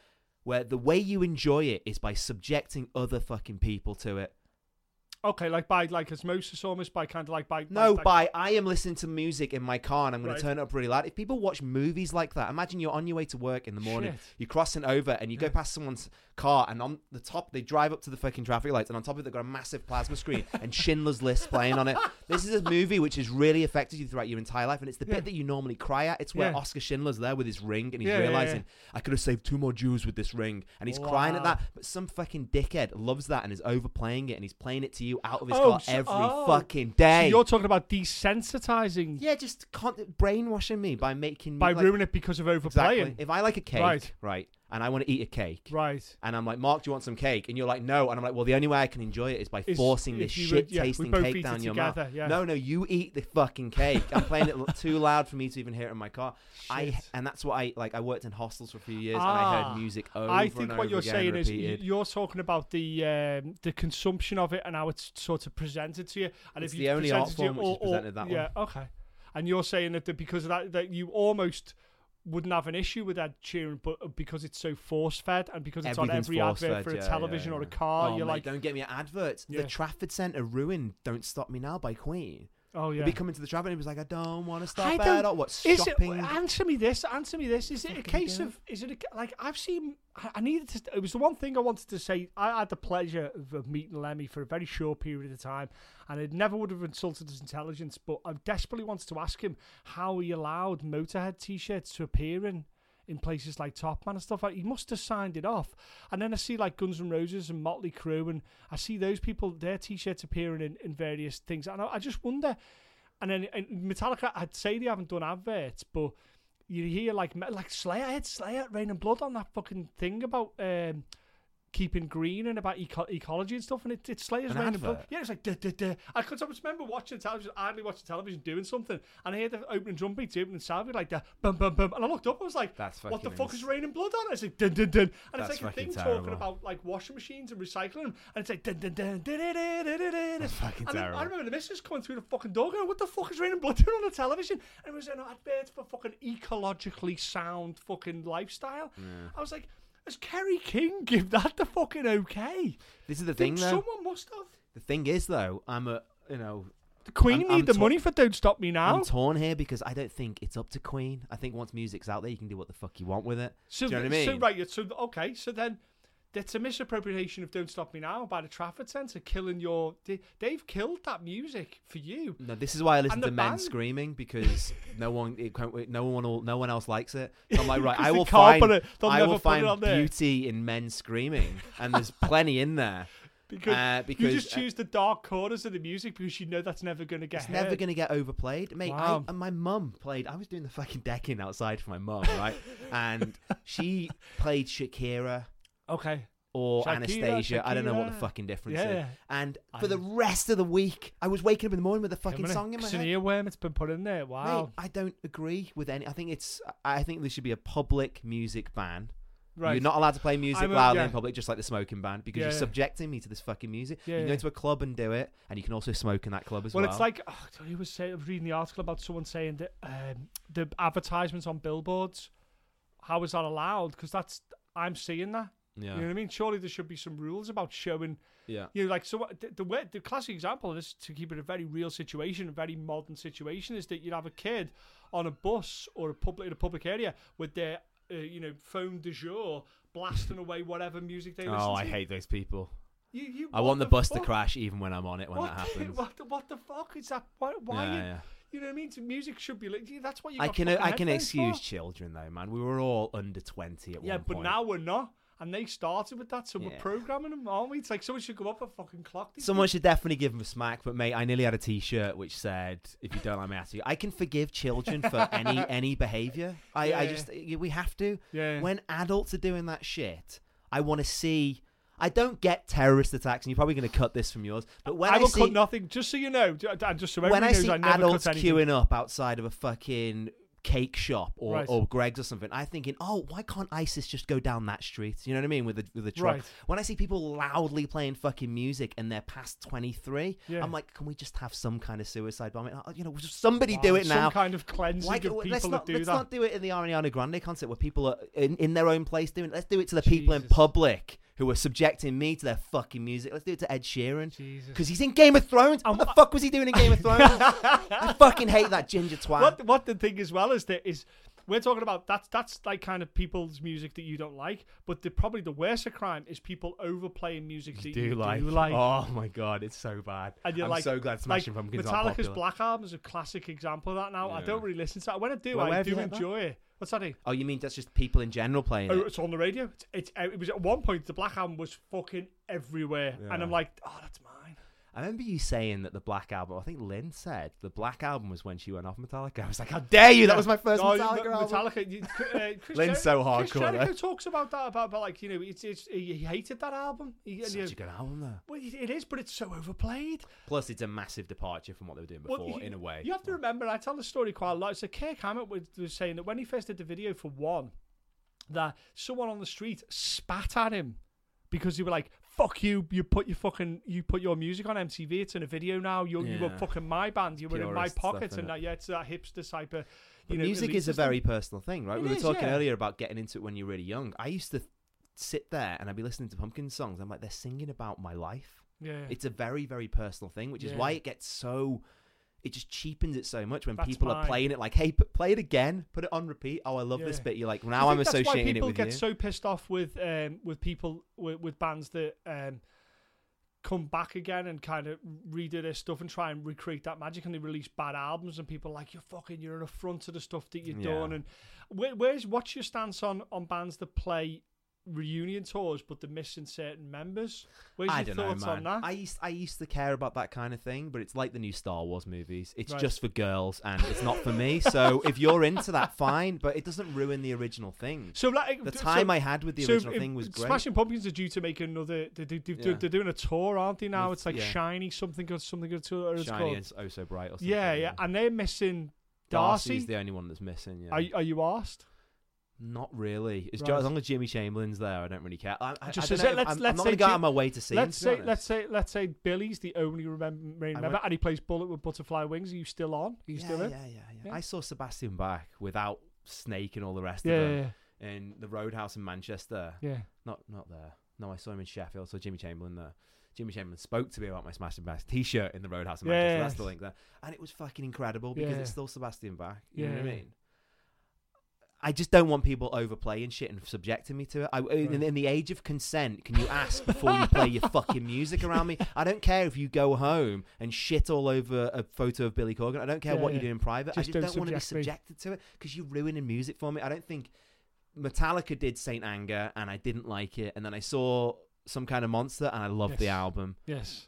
where the way you enjoy it is by subjecting other fucking people to it. Okay, like by like osmosis, almost by kind of like by No, by, by I am listening to music in my car and I'm Right. to turn it up really loud. If people watch movies like that, imagine you're on your way to work in the morning, Shit. you're crossing over and you go past someone's car and on the top they drive up to the fucking traffic lights and on top of it they've got a massive plasma screen and Schindler's List playing on it. This is a movie which has really affected you throughout your entire life and it's the Yeah. bit that you normally cry at. It's where Yeah. Oskar Schindler's there with his ring and he's Yeah, yeah, realizing yeah. I could have saved two more Jews with this ring and he's crying at that. But some fucking dickhead loves that and is overplaying it and he's playing it to you out of his Oh, car so- every oh. fucking So day. you're talking about desensitizing Yeah, just con- brainwashing me by making me by like, ruining it because of overplaying. exactly. If I like a cake, Right. right, and I want to eat a cake, Right. and I'm like, Mark, do you want some cake? And you're like, no, and I'm like, well, the only way I can enjoy it is by Is forcing if this you would- shit yeah, we tasting both cake it down your mouth. yeah. No, no, you eat the fucking cake. I'm playing it l- too loud for me to even hear it in my car. I Shit. and that's what I like. I worked in hostels for a few years, and I Ah. heard music over I and think over what you're again, saying is repeated. y- you're talking about the um, the consumption of it and how it's sort of presented to you. And It's if the you only present art it to you form which is all- presented that yeah, okay. And you're saying that the, because of that, that you almost wouldn't have an issue with that Sheeran, but uh, because it's so force fed and because it's on every advert force-fed, for a yeah, television yeah, or a car, oh, you're mate, like, don't get me adverts. Yeah. The Trafford Centre ruined "Don't Stop Me Now" by Queen. Oh He'd yeah. be coming to the Trafford and he was like, "I don't want to stop I at don't- all." What Is shopping? it? Answer me this. Answer me this. Is it a case of? Is it a, like I've seen? I- I needed to. It was the one thing I wanted to say. I had the pleasure of, of meeting Lemmy for a very short period of time, and it never would have insulted his intelligence. But I desperately wanted to ask him how he allowed Motorhead t-shirts to appear in. In places like Top Man and stuff like, he must have signed it off. And then I see like Guns N' Roses and Motley Crue, and I see those people their t-shirts appearing in, in various things, and I, I just wonder. And then and Metallica, I'd say they haven't done adverts, but you hear like like Slayer, I had Slayer, Raining Blood on that fucking thing about um, keeping green and about eco- ecology and stuff, and it, it's Slayer's An Raining Blood. advert? Yeah, it's like duh, duh, duh. I could I just remember watching television, idly watching television, doing something, and I heard the opening drum beat, the opening sound beat like that, bum bum bum, and I looked up, I was like, That's what the fucking fuck is ins- Raining Blood on? It's like dun dun dun, and That's it's like a thing talking terrible. about like washing machines and recycling them, and it's like dun dun dun dun dun dun dun dun dun. That's fucking And then terrible. I remember the missus coming through the fucking door going, what the fuck is raining Blood doing on the television? And it was an advert for fucking ecologically sound fucking lifestyle. I was like, has Kerry King give that the fucking okay? This is the Think thing, though. someone must have. The thing is, though, I'm a you know The Queen I'm- need I'm the money for Don't Stop Me Now. I'm torn here because I don't think it's up to Queen. I think once music's out there, you can do what the fuck you want with it. So, Do you know what I so mean? right, so okay, so then that's a misappropriation of "Don't Stop Me Now" by the Trafford Centre, killing your. They, they've killed that music for you. No, this is why I listen to men band- screaming because no one, it can't, no one, will, no one else likes it. So I'm like, right, I will find, it- they'll I never will find beauty in men screaming, and there's plenty in there. Because, Uh, you because, just uh, choose the dark corners of the music because you know that's never going to get It's heard. never going to get overplayed, mate. Wow. I, and my mum played. I was doing the fucking decking outside for my mum, right? and she played Shakira Okay. or Shakira, Anastasia. I don't know what the fucking difference Yeah. is. And for the rest of the week, I was waking up in the morning with a fucking song in my It's an head. earworm. It's been put in there. Wow. Mate, I don't agree with any. I think it's. I think there should be a public music ban. right. You're not allowed to play music I'm a- loudly yeah. in public, just like the smoking ban, because Yeah, you're yeah. subjecting me to this fucking music. Yeah, you can yeah. go to a club and do it, and you can also smoke in that club as well, well. it's like oh, I was saying, I was reading the article about someone saying that um, the advertisements on billboards, how is that allowed? Because that's I'm seeing that. Yeah, You know what I mean? Surely there should be some rules about showing. yeah. You know, like so. The, the way the classic example of this to keep it a very real situation, a very modern situation, is that you'd have a kid on a bus or a public in a public area with their uh, you know phone de jour blasting away whatever music they listen to. Oh, to. I hate those people. You, you, I want the bus fuck? to crash even when I'm on it when what that the- happens. what, the, what the fuck is that? Why? why yeah, you, yeah. you know what I mean? So music should be like that's what you. I can I can excuse for. children though, man. We were all under twenty at Yeah, one point. Yeah, but now we're not, and they started with that, so we're Yeah. programming them, aren't we? It's like someone should go up and fucking clock these. Someone should definitely give them a smack, but mate, I nearly had a T-shirt which said, "If you don't like my attitude, I can forgive children for any any behaviour. I, I Yeah. just we have to. Yeah. When adults are doing that shit, I want to see. I don't get terrorist attacks, and you're probably going to cut this from yours. But when I I, will see cut nothing, just so you know, and just so everyone when I knows, see never adults cut anything. queuing up outside of a fucking cake shop or, Right. or Greggs or something, I'm thinking, oh, why can't ISIS just go down that street? You know what I mean? With the with the truck. Right. When I see people loudly playing fucking music and they're past 23, Yeah. I'm like, can we just have some kind of suicide bombing? Oh, You know, somebody Wow, do it some now. Some kind of cleansing Why, of people let's that not, do let's that. not do it in the Ariana Grande concert where people are in, in their own place doing it. Let's do it to the people in public who are subjecting me to their fucking music. Let's do it to Ed Sheeran. Jesus. Because he's in Game of Thrones. Um, what the fuck was he doing in Game of Thrones? I fucking hate that ginger twat. what what the thing as well is that is we're talking about that's that's like kind of people's music that you don't like, but the probably the worst of crime is people overplaying music that you do like. Oh my god, it's so bad. And you're I'm like- so glad Smashing like Pumpkins Metallica's. Black Album is a classic example of that. Now I don't really listen to that. When I do, Well, I do heard that? enjoy it. What's that? Oh, you mean that's just people in general playing Oh, it? it's on the radio. It's, it's it was at one point the Black Album was fucking everywhere, and I'm like, oh, that's mine. I remember you saying that the Black Album. I think Lynn said the Black Album was when she went off Metallica. I was like, how dare you? That was my first Oh, Metallica Me- album. Metallica. uh, Chris Lynn's Jer- so Chris hardcore, Jericho though. talks about that about, about like you know it's, it's he hated that album. He, Such you- a good album though. well, it is, but it's so overplayed. Plus, it's a massive departure from what they were doing Well, before, you- in a way. You have to remember, I tell the story quite a lot. So Kirk Hammett was, was saying that when he first did the video for one, that someone on the street spat at him because they were like, "Fuck you! You put your fucking you put your music on MTV. It's in a video now. You you were fucking my band. You were in my Purist stuff, pocket, and that, yeah, it's that hipster But you know, music is a very personal thing, right? It we were is, talking yeah. earlier about getting into it when you're really young. I used to sit there and I'd be listening to Pumpkin songs. I'm like, they're singing about my life. yeah. It's a very, very personal thing, which is Yeah. why it gets so. It just cheapens it so much when That's people mine. are playing it like, "Hey, p- play it again, put it on repeat." Oh, I love this bit. You're like, I now I'm think that's why associating people get so pissed off with um, with people with, with bands that um, come back again and kind of redo their stuff and try and recreate that magic and they release bad albums and people are like you're fucking you're an affront to the stuff that you've Yeah. done and where, where's what's your stance on on bands that play reunion tours but they're missing certain members where's I your don't know, thoughts man. on that I used I used to care about that kind of thing, but it's like the new Star Wars movies. It's Right. just for girls, and it's not for me. So if you're into that, fine, but it doesn't ruin the original thing. so like The time I had with the original if- thing was great. Smashing Pumpkins are due to make another. They, they, they, Yeah. They're doing a tour, aren't they? Now With- it's like yeah. shiny something good, something good tour. It's Shiny called. and oh so bright. Or something. Yeah, yeah, and they're missing Darcy. Darcy's the only one that's missing. Yeah, Are, are you asked? Not really. Right. as long as Jimmy Chamberlin's there, I don't really care. I, I, Just I say, know, let's, I'm, let's I'm not going to go out of my way to see let's him. say let's say let's say Billy's the only remember, main member, went- and he plays Bullet with Butterfly Wings. Are you still on? Are you yeah, still in? yeah, yeah, yeah, Yeah. I saw Sebastian Bach without Snake and all the rest Yeah, of yeah, them in the Roadhouse in Manchester. yeah. yeah. Not not there. No, I saw him in Sheffield. So Jimmy Chamberlin there. Jimmy Chamberlin spoke to me about my Smashing Bass T-shirt in the Roadhouse in Manchester. That's the link there, and it was fucking incredible because Yeah. it's still Sebastian Bach. You know what I mean? I just don't want people overplaying shit and subjecting me to it. I, in, in the age of consent, can you ask before you play your fucking music around me? I don't care if you go home and shit all over a photo of Billy Corgan. I don't care Yeah, what you do in private. Just I don't just don't, want to be subject me. subjected to it because you're ruining music for me. I don't think Metallica did Saint Anger and I didn't like it, and then I saw some kind of monster and I loved the album. Yes.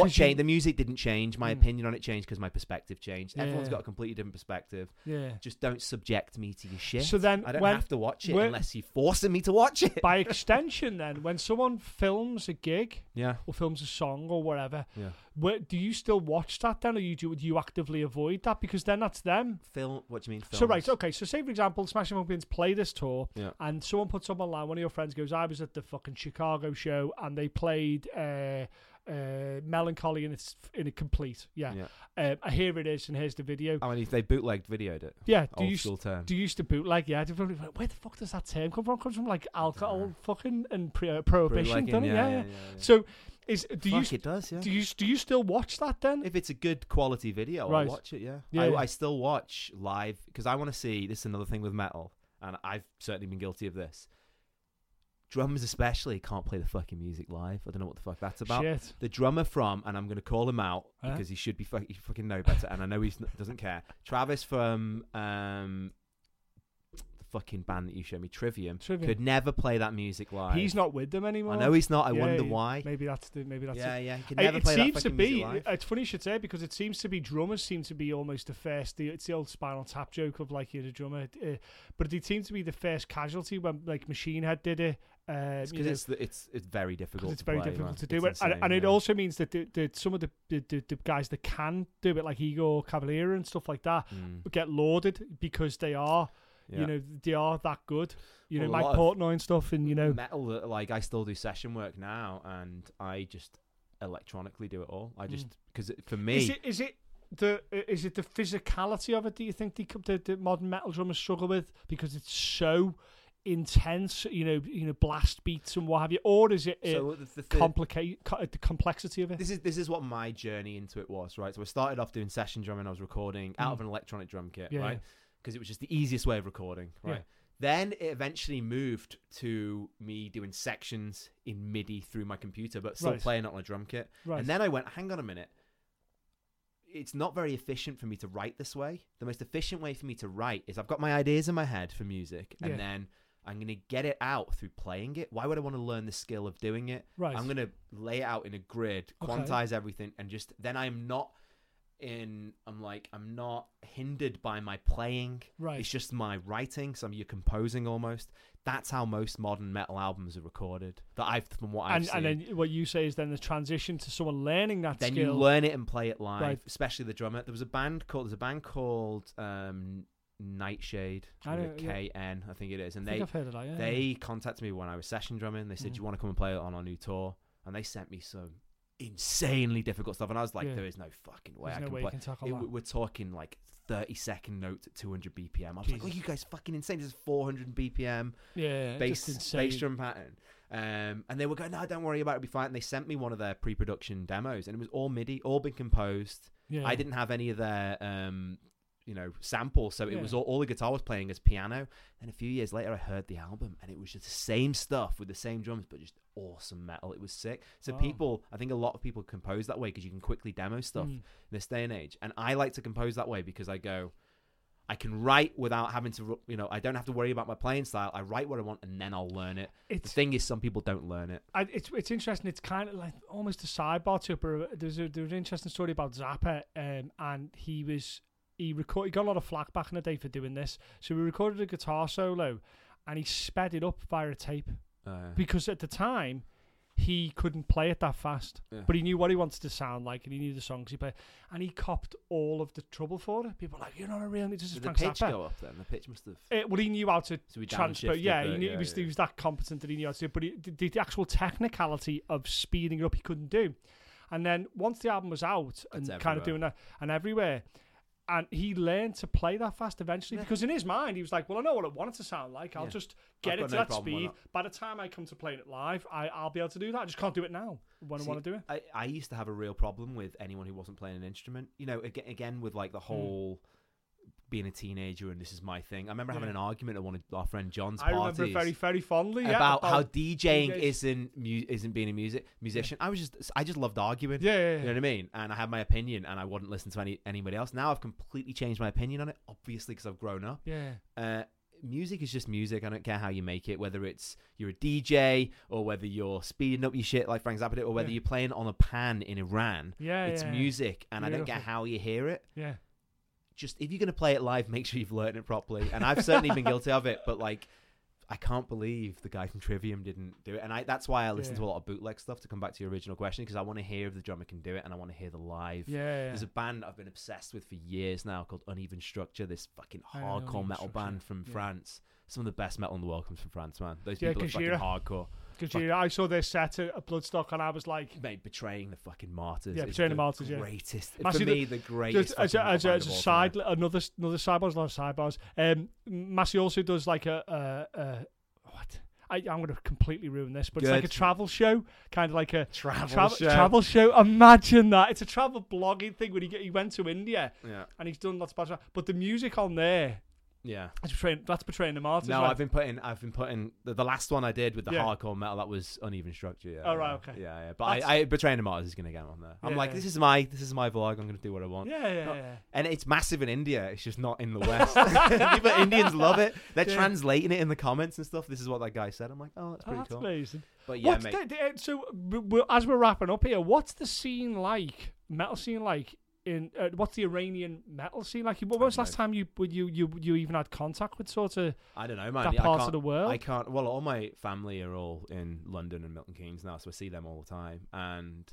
What you- changed? The music didn't change. My Mm. opinion on it changed because my perspective changed. Everyone's got a completely different perspective. Yeah. Just don't subject me to your shit. So then, I don't when have to watch it when- unless you're forcing me to watch it. by extension, then when someone films a gig yeah, or films a song or whatever, yeah. where, do you still watch that then, or you do, do you actively avoid that because then that's them? Film. What do you mean? Films? So right, okay. So say for example, Smashing Pumpkins play this tour, Yeah. and someone puts up online. One of your friends goes, "I was at the fucking Chicago show, and they played uh, uh, Mellon Collie in its in a complete. Yeah, Yeah. Um, here it is, and here's the video. I mean, if they bootlegged videoed it. Yeah, do Old you school term. do you used to bootleg? Yeah, do where the fuck does that term come from? It comes from like alcohol, fucking, and pre- uh, prohibition, doesn't it? yeah, Yeah, yeah, yeah. yeah. So is do Fuck, you it does, yeah. do you do you still watch that then? if it's a good quality video, Right. I'll watch it. Yeah, Yeah, I, yeah. I still watch live because I want to see. This is another thing with metal, and I've certainly been guilty of this. Drummers, especially, can't play the fucking music live. I don't know what the fuck that's about. Shit. The drummer from, and I'm going to call him out Huh? because he should be fuck, he fucking know better, and I know he doesn't care. Travis from um, fucking band that you showed me, Trivium, Trivium. could never play that music live. He's not with them anymore. I know he's not. I Yeah, wonder yeah. why. Maybe that's the maybe that's yeah, it. yeah. He could It- never it play that seems to be. It's funny you should say because it seems to be drummers seem to be almost the first. The, it's the old Spinal Tap joke of like you're the drummer, uh, but they seem to be the first casualty when like Machine Head did it. Uh, It's because know, it's, the- it's it's very difficult. it's to very play, difficult man. to do It's it, and, insane, and it yeah. also means that the, the, some of the, the, the, the guys that can do it, like Igor Cavalera and stuff like that, Mm, get lauded because they are, yeah. you know, they are that good. You Well, know, Mike lot Portnoy and stuff, and you know, metal that like I still do session work now, and I just electronically do it all. I just because for me, Mm. Is it is it the is it the physicality of it? Do you think the, the, the modern metal drummers struggle with because it's so intense? You know, you know, blast beats and what have you, or is it so the, the, the, complicate co- the complexity of it? this is this is what my journey into it was, right? So I started off doing session drumming. I was recording out of an electronic drum kit, Mm. Yeah, right? Because it was just the easiest way of recording, Yeah. right? Then it eventually moved to me doing sections in MIDI through my computer, but still Right. playing it on a drum kit. Right. And then I went, hang on a minute. It's not very efficient for me to write this way. The most efficient way for me to write is I've got my ideas in my head for music, and Yeah. then I'm going to get it out through playing it. Why would I want to learn the skill of doing it? right. I'm going to lay it out in a grid, Okay. quantize everything, and just then I'm not in. I'm like I'm not hindered by my playing. right. It's just my writing. So you're composing almost. That's how most modern metal albums are recorded. That I've from what I've and seen. and then what you say is then the transition to someone learning that then skill. you learn it and play it live, Right. especially the drummer. There was a band called there's a band called um, Nightshade. K N, I think it is, and I they I've heard of that. Yeah. they contacted me when I was session drumming. They said, Mhm. "Do you want to come and play on our new tour?" And they sent me some insanely difficult stuff, and I was like, Yeah. there is no fucking way There's I no can way you play. can tackle It- that. we're talking like 30 second notes at 200 BPM. I was like, oh, you guys fucking insane. This is 400 BPM yeah, bass, just bass drum pattern. Um, and they were going, no, don't worry about it, it'll be fine. And they sent me one of their pre production demos, and it was all MIDI, all been composed. Yeah. I didn't have any of their, um, you know, samples, so it Yeah. was all, all the guitar was playing as piano. And a few years later, I heard the album, and it was just the same stuff with the same drums, but just awesome metal. It was sick. So Wow. people, I think a lot of people compose that way because you can quickly demo stuff Mm. in this day and age. And I like to compose that way because I go, I can write without having to, you know, I don't have to worry about my playing style. I write what I want and then I'll learn it. The thing is, some people don't learn it. I, it's it's interesting. It's kind of like almost a sidebar to it. But there's a there's an interesting story about Zappa, um, and he was he record he got a lot of flack back in the day for doing this. So he recorded a guitar solo, and he sped it up via a tape Uh, because at the time he couldn't play it that fast, Yeah. but he knew what he wanted to sound like, and he knew the songs he played, and he copped all of the trouble for it. People were like, "You're not a real." This is did the pitch go up then? The pitch must have. Eh, well, he knew how to So transfer. Yeah, he, knew, he was yeah. he was that competent that he knew how to do. it, But he, the, the actual technicality of speeding it up, he couldn't do. And then once the album was out and kind of doing that, and everywhere, and he learned to play that fast eventually Yeah. because in his mind he was like, "Well, I know what I want it to sound like. I'll Yeah. just get I've it to no that speed. that. By the time I come to playing it live, I, I'll be able to do that. I just can't do it now when See, I want to do it. I, I used to have a real problem with anyone who wasn't playing an instrument. You know, again, again with like the Hmm. whole being a teenager and this is my thing. I remember having an argument at one of our friend John's I parties remember it very, very fondly. Yeah, about, how DJing DJs. isn't mu- isn't being a music musician. I was just I just loved arguing. yeah, yeah, You know what I mean? And I had my opinion, and I wouldn't listen to any anybody else. Now I've completely changed my opinion on it, obviously because I've grown up. yeah. Uh, music is just music. I don't care how you make it, whether it's you're a DJ or whether you're speeding up your shit like Frank Zappa did, or whether Yeah. you're playing on a pan in Iran. Yeah, it's yeah. music, and I don't care Beautiful. how you hear it. Yeah. Just if you're gonna play it live, make sure you've learned it properly. And I've certainly been guilty of it, but like. I can't believe the guy from Trivium didn't do it, and I, that's why I listen Yeah. to a lot of bootleg stuff to come back to your original question because I want to hear if the drummer can do it, and I want to hear the live Yeah, yeah. there's a band I've been obsessed with for years now called Uneven Structure. This fucking hardcore metal Structure, band from. France. Some of the best metal in the world comes from France, man. Those people are fucking hardcore. Because you I saw this set at, Bloodstock and I was like, Mate, betraying the fucking martyrs. Yeah, Betraying the the Martyrs, yeah. Greatest. Massive- for me, the greatest. just as a, fucking as a, rock as a band of side, time. another another sidebars, sidebars. Um, Massy also does like a, a, a what? I, I'm going to completely ruin this, but it's like a travel show, kind of like a travel, travel show. travel show. Imagine that! It's a travel blogging thing when he get, he went to India Yeah, and he's done lots of bad stuff. But the music on there, yeah. that's betraying, that's betraying the martyrs. No, right? I've been putting. I've been putting the, the last one I did with the Yeah. hardcore metal. That was uneven structure. Yeah. Oh, right, yeah. okay. Yeah, yeah. But I, That's- I betraying the martyrs is gonna get on there. I'm Yeah, like, this is my this is my vlog. I'm gonna do what I want. yeah, yeah, Not- yeah. And it's massive in India. It's just not in the West. People, Indians love it. They're translating it in the comments and stuff. This is what that guy said. I'm like, oh, that's Oh, pretty that's cool. amazing. But yeah, mate. the, the- eh, so w- w- as we're wrapping up here, what's the scene like? Metal scene like in uh, what's the Iranian metal scene like? When was last time you you you you even had contact with sort of I don't know, man. that Yeah, part of the world? I can't. Well, all my family are all in London and Milton Keynes now, so I see them all the time. And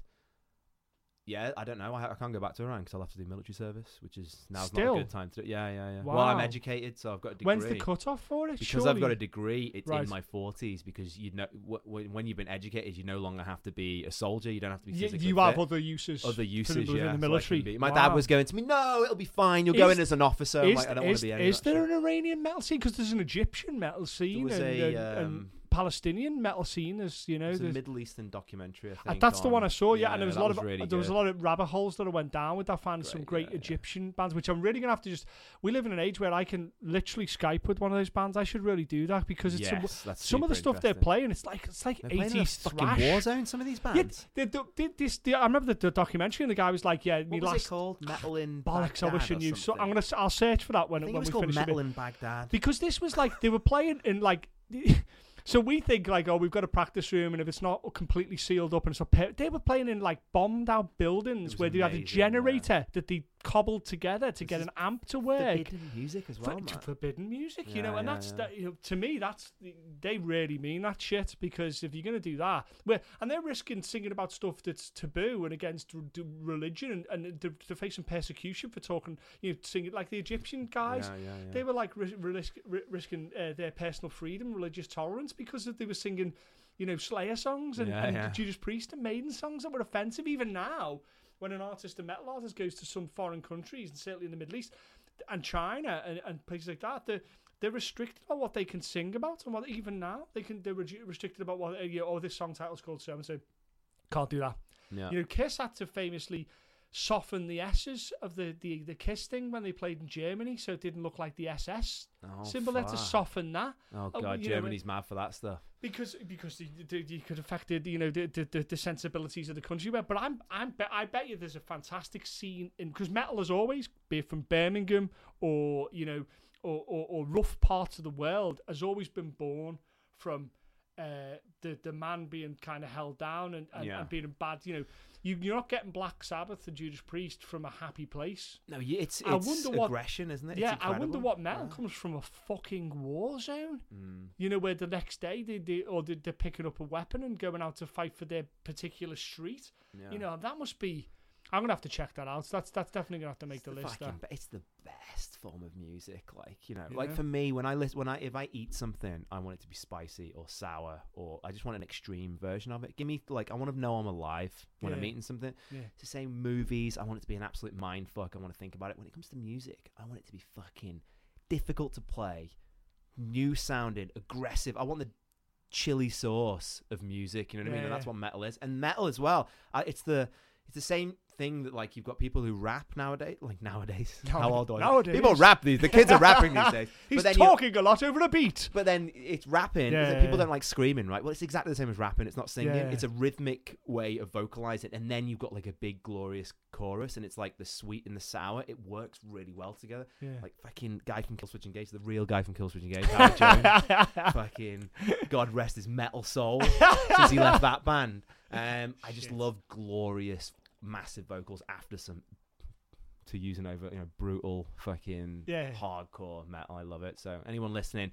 yeah, I don't know. I, I can't go back to Iran because I'll have to do military service, which is now's Still? not a good time to do. Yeah, yeah, yeah. Well, I'm Wow. educated, so I've got a degree. When's the cutoff for it? because I've got Surely- a degree, it's Right. in my forties. Because you know, wh- wh- when you've been educated, you no longer have to be a soldier. You don't have to be Y- physically you fit. have other uses. other uses, within yeah. the so I can military. be- My Wow. dad was going to me, "No, it'll be fine. You'll go Is- in as an officer." I'm Is, like, I don't want is, to be any is that there shit. an Iranian metal scene? Because there's an Egyptian metal scene was and, a, and, and um, Palestinian metal scene. As you know, was a Middle Eastern documentary. I Uh, think that's the one I saw, yeah, and there was a lot of really there was a lot of rabbit holes that I went down with. I found some Great, yeah, yeah. Egyptian bands, which I'm really gonna have to just. We live in an age where I can literally Skype with one of those bands. I should really do that because it's some, Yes, that's some of the stuff they're playing. It's like it's like They're playing in a eighties fucking thrash. war zone. Some of these Yeah, bands. they, they, they, this, the, I remember the, the documentary, and the guy was like, "Yeah, what was last it called? Metal in bollocks. I wish I knew." So? I'm gonna, I'll search for that when when it was we called finish Metal in Baghdad. because this was like they were playing in like. So we think like, oh, we've got a practice room, and if it's not completely sealed up and so they were playing in like bombed out buildings where they had a amazing, yeah. generator that they cobbled together to This get an amp to work. Forbidden music as well, man. forbidden music, you know, and yeah, that's yeah. that. You know, to me, that's they really mean that shit because if you're gonna do that, well, and they're risking singing about stuff that's taboo and against r- religion, and, and they're, they're facing persecution for talking, you know, singing like the Egyptian guys. Yeah, yeah, yeah. They were like ris- risk, risking uh, their personal freedom, religious tolerance because they were singing, you know, Slayer songs and, Yeah, and yeah. Judas Priest and Maiden songs that were offensive. Even now, when an artist, a metal artist, goes to some foreign countries and certainly in the Middle East and China and, and places like that, they're they're restricted about what they can sing about and what even now they can they're re- restricted about what uh, you know, oh this song title's called so and so can't do that. Yeah. You know, Kiss had to famously soften the S's of the, the, the Kiss thing when they played in Germany, so it didn't look like the SS Oh, symbol. They had to soften that Oh Oh, god, you know, Germany's mad for that stuff. because because you, could affect the you know the, the, the, sensibilities of the country. But I'm I'm bet I bet you there's a fantastic scene in because metal has always be it from Birmingham or you know or, or, or rough parts of the world has always been born from uh, the the man being kind of held down and, and, Yeah. and being bad. You know, you you're not getting Black Sabbath and Judas Priest from a happy place. No, y- it's I wonder what- aggression, isn't it? Yeah, I wonder what metal Yeah. comes from a fucking war zone. Mm. You know, where the next day they, they or they, they're picking up a weapon and going out to fight for their particular street. Yeah. You know, that must be. I'm gonna have to check that out. So That's that's definitely gonna have to make It's the, the list. fucking it's the best form of music. Like you know, like for me, when I listen, when I if I eat something, I want it to be spicy or sour, or I just want an extreme version of it. Give me like I want to know I'm alive when I'm eating something. Yeah. It's the same movies. I want it to be an absolute mind fuck. I want to think about it. When it comes to music, I want it to be fucking difficult to play, new sounding, aggressive. I want the chili sauce of music. You know what I mean? And that's what metal is, and metal as well. Uh, it's the it's the same thing that like you've got people who rap nowadays. Like nowadays, how old are you? nowadays. People rap these. The kids are rapping these days. He's talking a lot over a beat. but then it's rapping. Yeah, yeah, people yeah. don't like screaming, right? Well, it's exactly the same as rapping. It's not singing. It's a rhythmic way of vocalizing, and then you've got like a big glorious chorus, and it's like the sweet and the sour. It works really well together. Yeah. Like fucking guy from Killswitch Engage, the real guy from Killswitch Engage, Howard Jones. fucking God rest his metal soul since he left that band. Um, I just Shit. love glorious, massive vocals after some. To use an over, you know, brutal, fucking Yeah. hardcore metal. I love it. So anyone listening,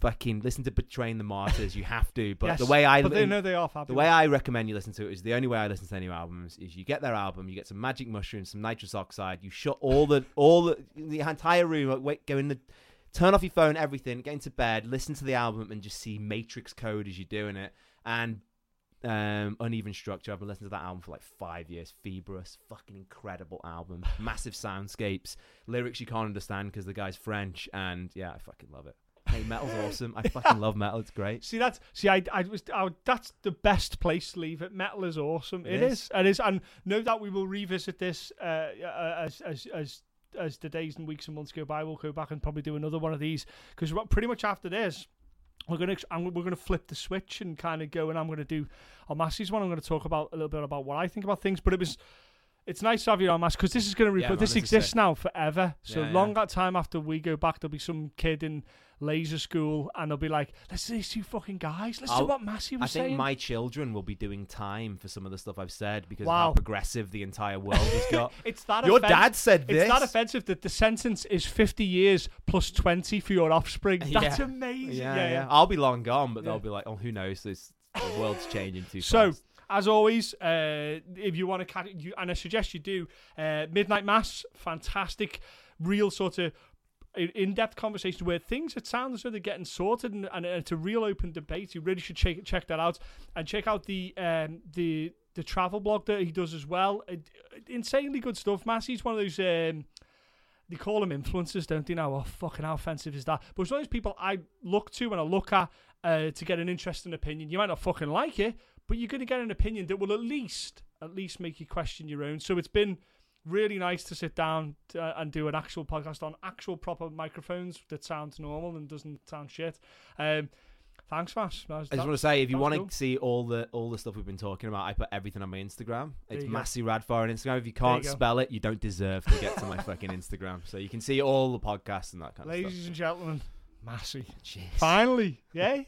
fucking listen to Betraying the Martyrs. You have to. But the way I but they know they are fabulous. the way I recommend you listen to it is the only way I listen to any albums is you get their album, you get some magic mushrooms, some nitrous oxide, you shut all the all the the entire room, wait, go in the turn off your phone, everything, get into bed, listen to the album, and just see matrix code as you're doing it, and um, uneven structure. I've been listening to that album for like five years. Februus, fucking incredible album. Massive soundscapes, lyrics you can't understand because the guy's French, and yeah, I fucking love it. Hey, metal's awesome. I fucking love metal. It's great. See that's see I I was I, that's the best place to leave it. Metal is awesome. It it is. is. It is, and no doubt we will revisit this uh, uh, as as as as the days and weeks and months go by. We'll go back and probably do another one of these because pretty much after this. We're gonna we're gonna flip the switch and kind of go and I'm gonna do on Massy's one. I'm gonna talk about a little bit about what I think about things. But it was it's nice to have you on Mass because this is gonna Yeah, man, this this exists now forever. So Yeah, yeah. long that time after we go back, there'll be some kid in laser school and they'll be like, "Let's see these two fucking guys. Let's I'll- see what Massy was saying. I think my children will be doing time for some of the stuff I've said because of how progressive the entire world has got. it's that Your offensive- dad said this. It's that offensive that the sentence is 50 years plus 20 for your offspring. That's Yeah. amazing. yeah, Yeah, yeah, yeah. I'll be long gone, but Yeah. they'll be like, "Oh, who knows? This the world's changing too So, fast." As always, uh, if you want to catch you, and I suggest you do, uh, Midnight Mass, fantastic, real sort of in-depth conversation where things that sound as though they're getting sorted and, and it's a real open debate. You really should check check that out and check out the um, the the travel blog that he does as well. Uh, insanely good stuff. Massy's one of those. Um, they call them influencers, don't they? Now, oh fucking, how offensive is that? But it's one of those people I look to and I look at uh, to get an interesting opinion. You might not fucking like it, but you're going to get an opinion that will at least at least make you question your own. So it's been really nice to sit down to, uh, and do an actual podcast on actual proper microphones that sounds normal and doesn't sound shit. Um, thanks, Vash. I just want to say, if you want to cool. see all the all the stuff we've been talking about, I put everything on my Instagram. It's you. Masseeh Radfar on Instagram. If you can't go. spell it, you don't deserve to get to my fucking Instagram. So you can see all the podcasts and that kind of stuff. Ladies and gentlemen, Massy. Jeez. Finally, yay.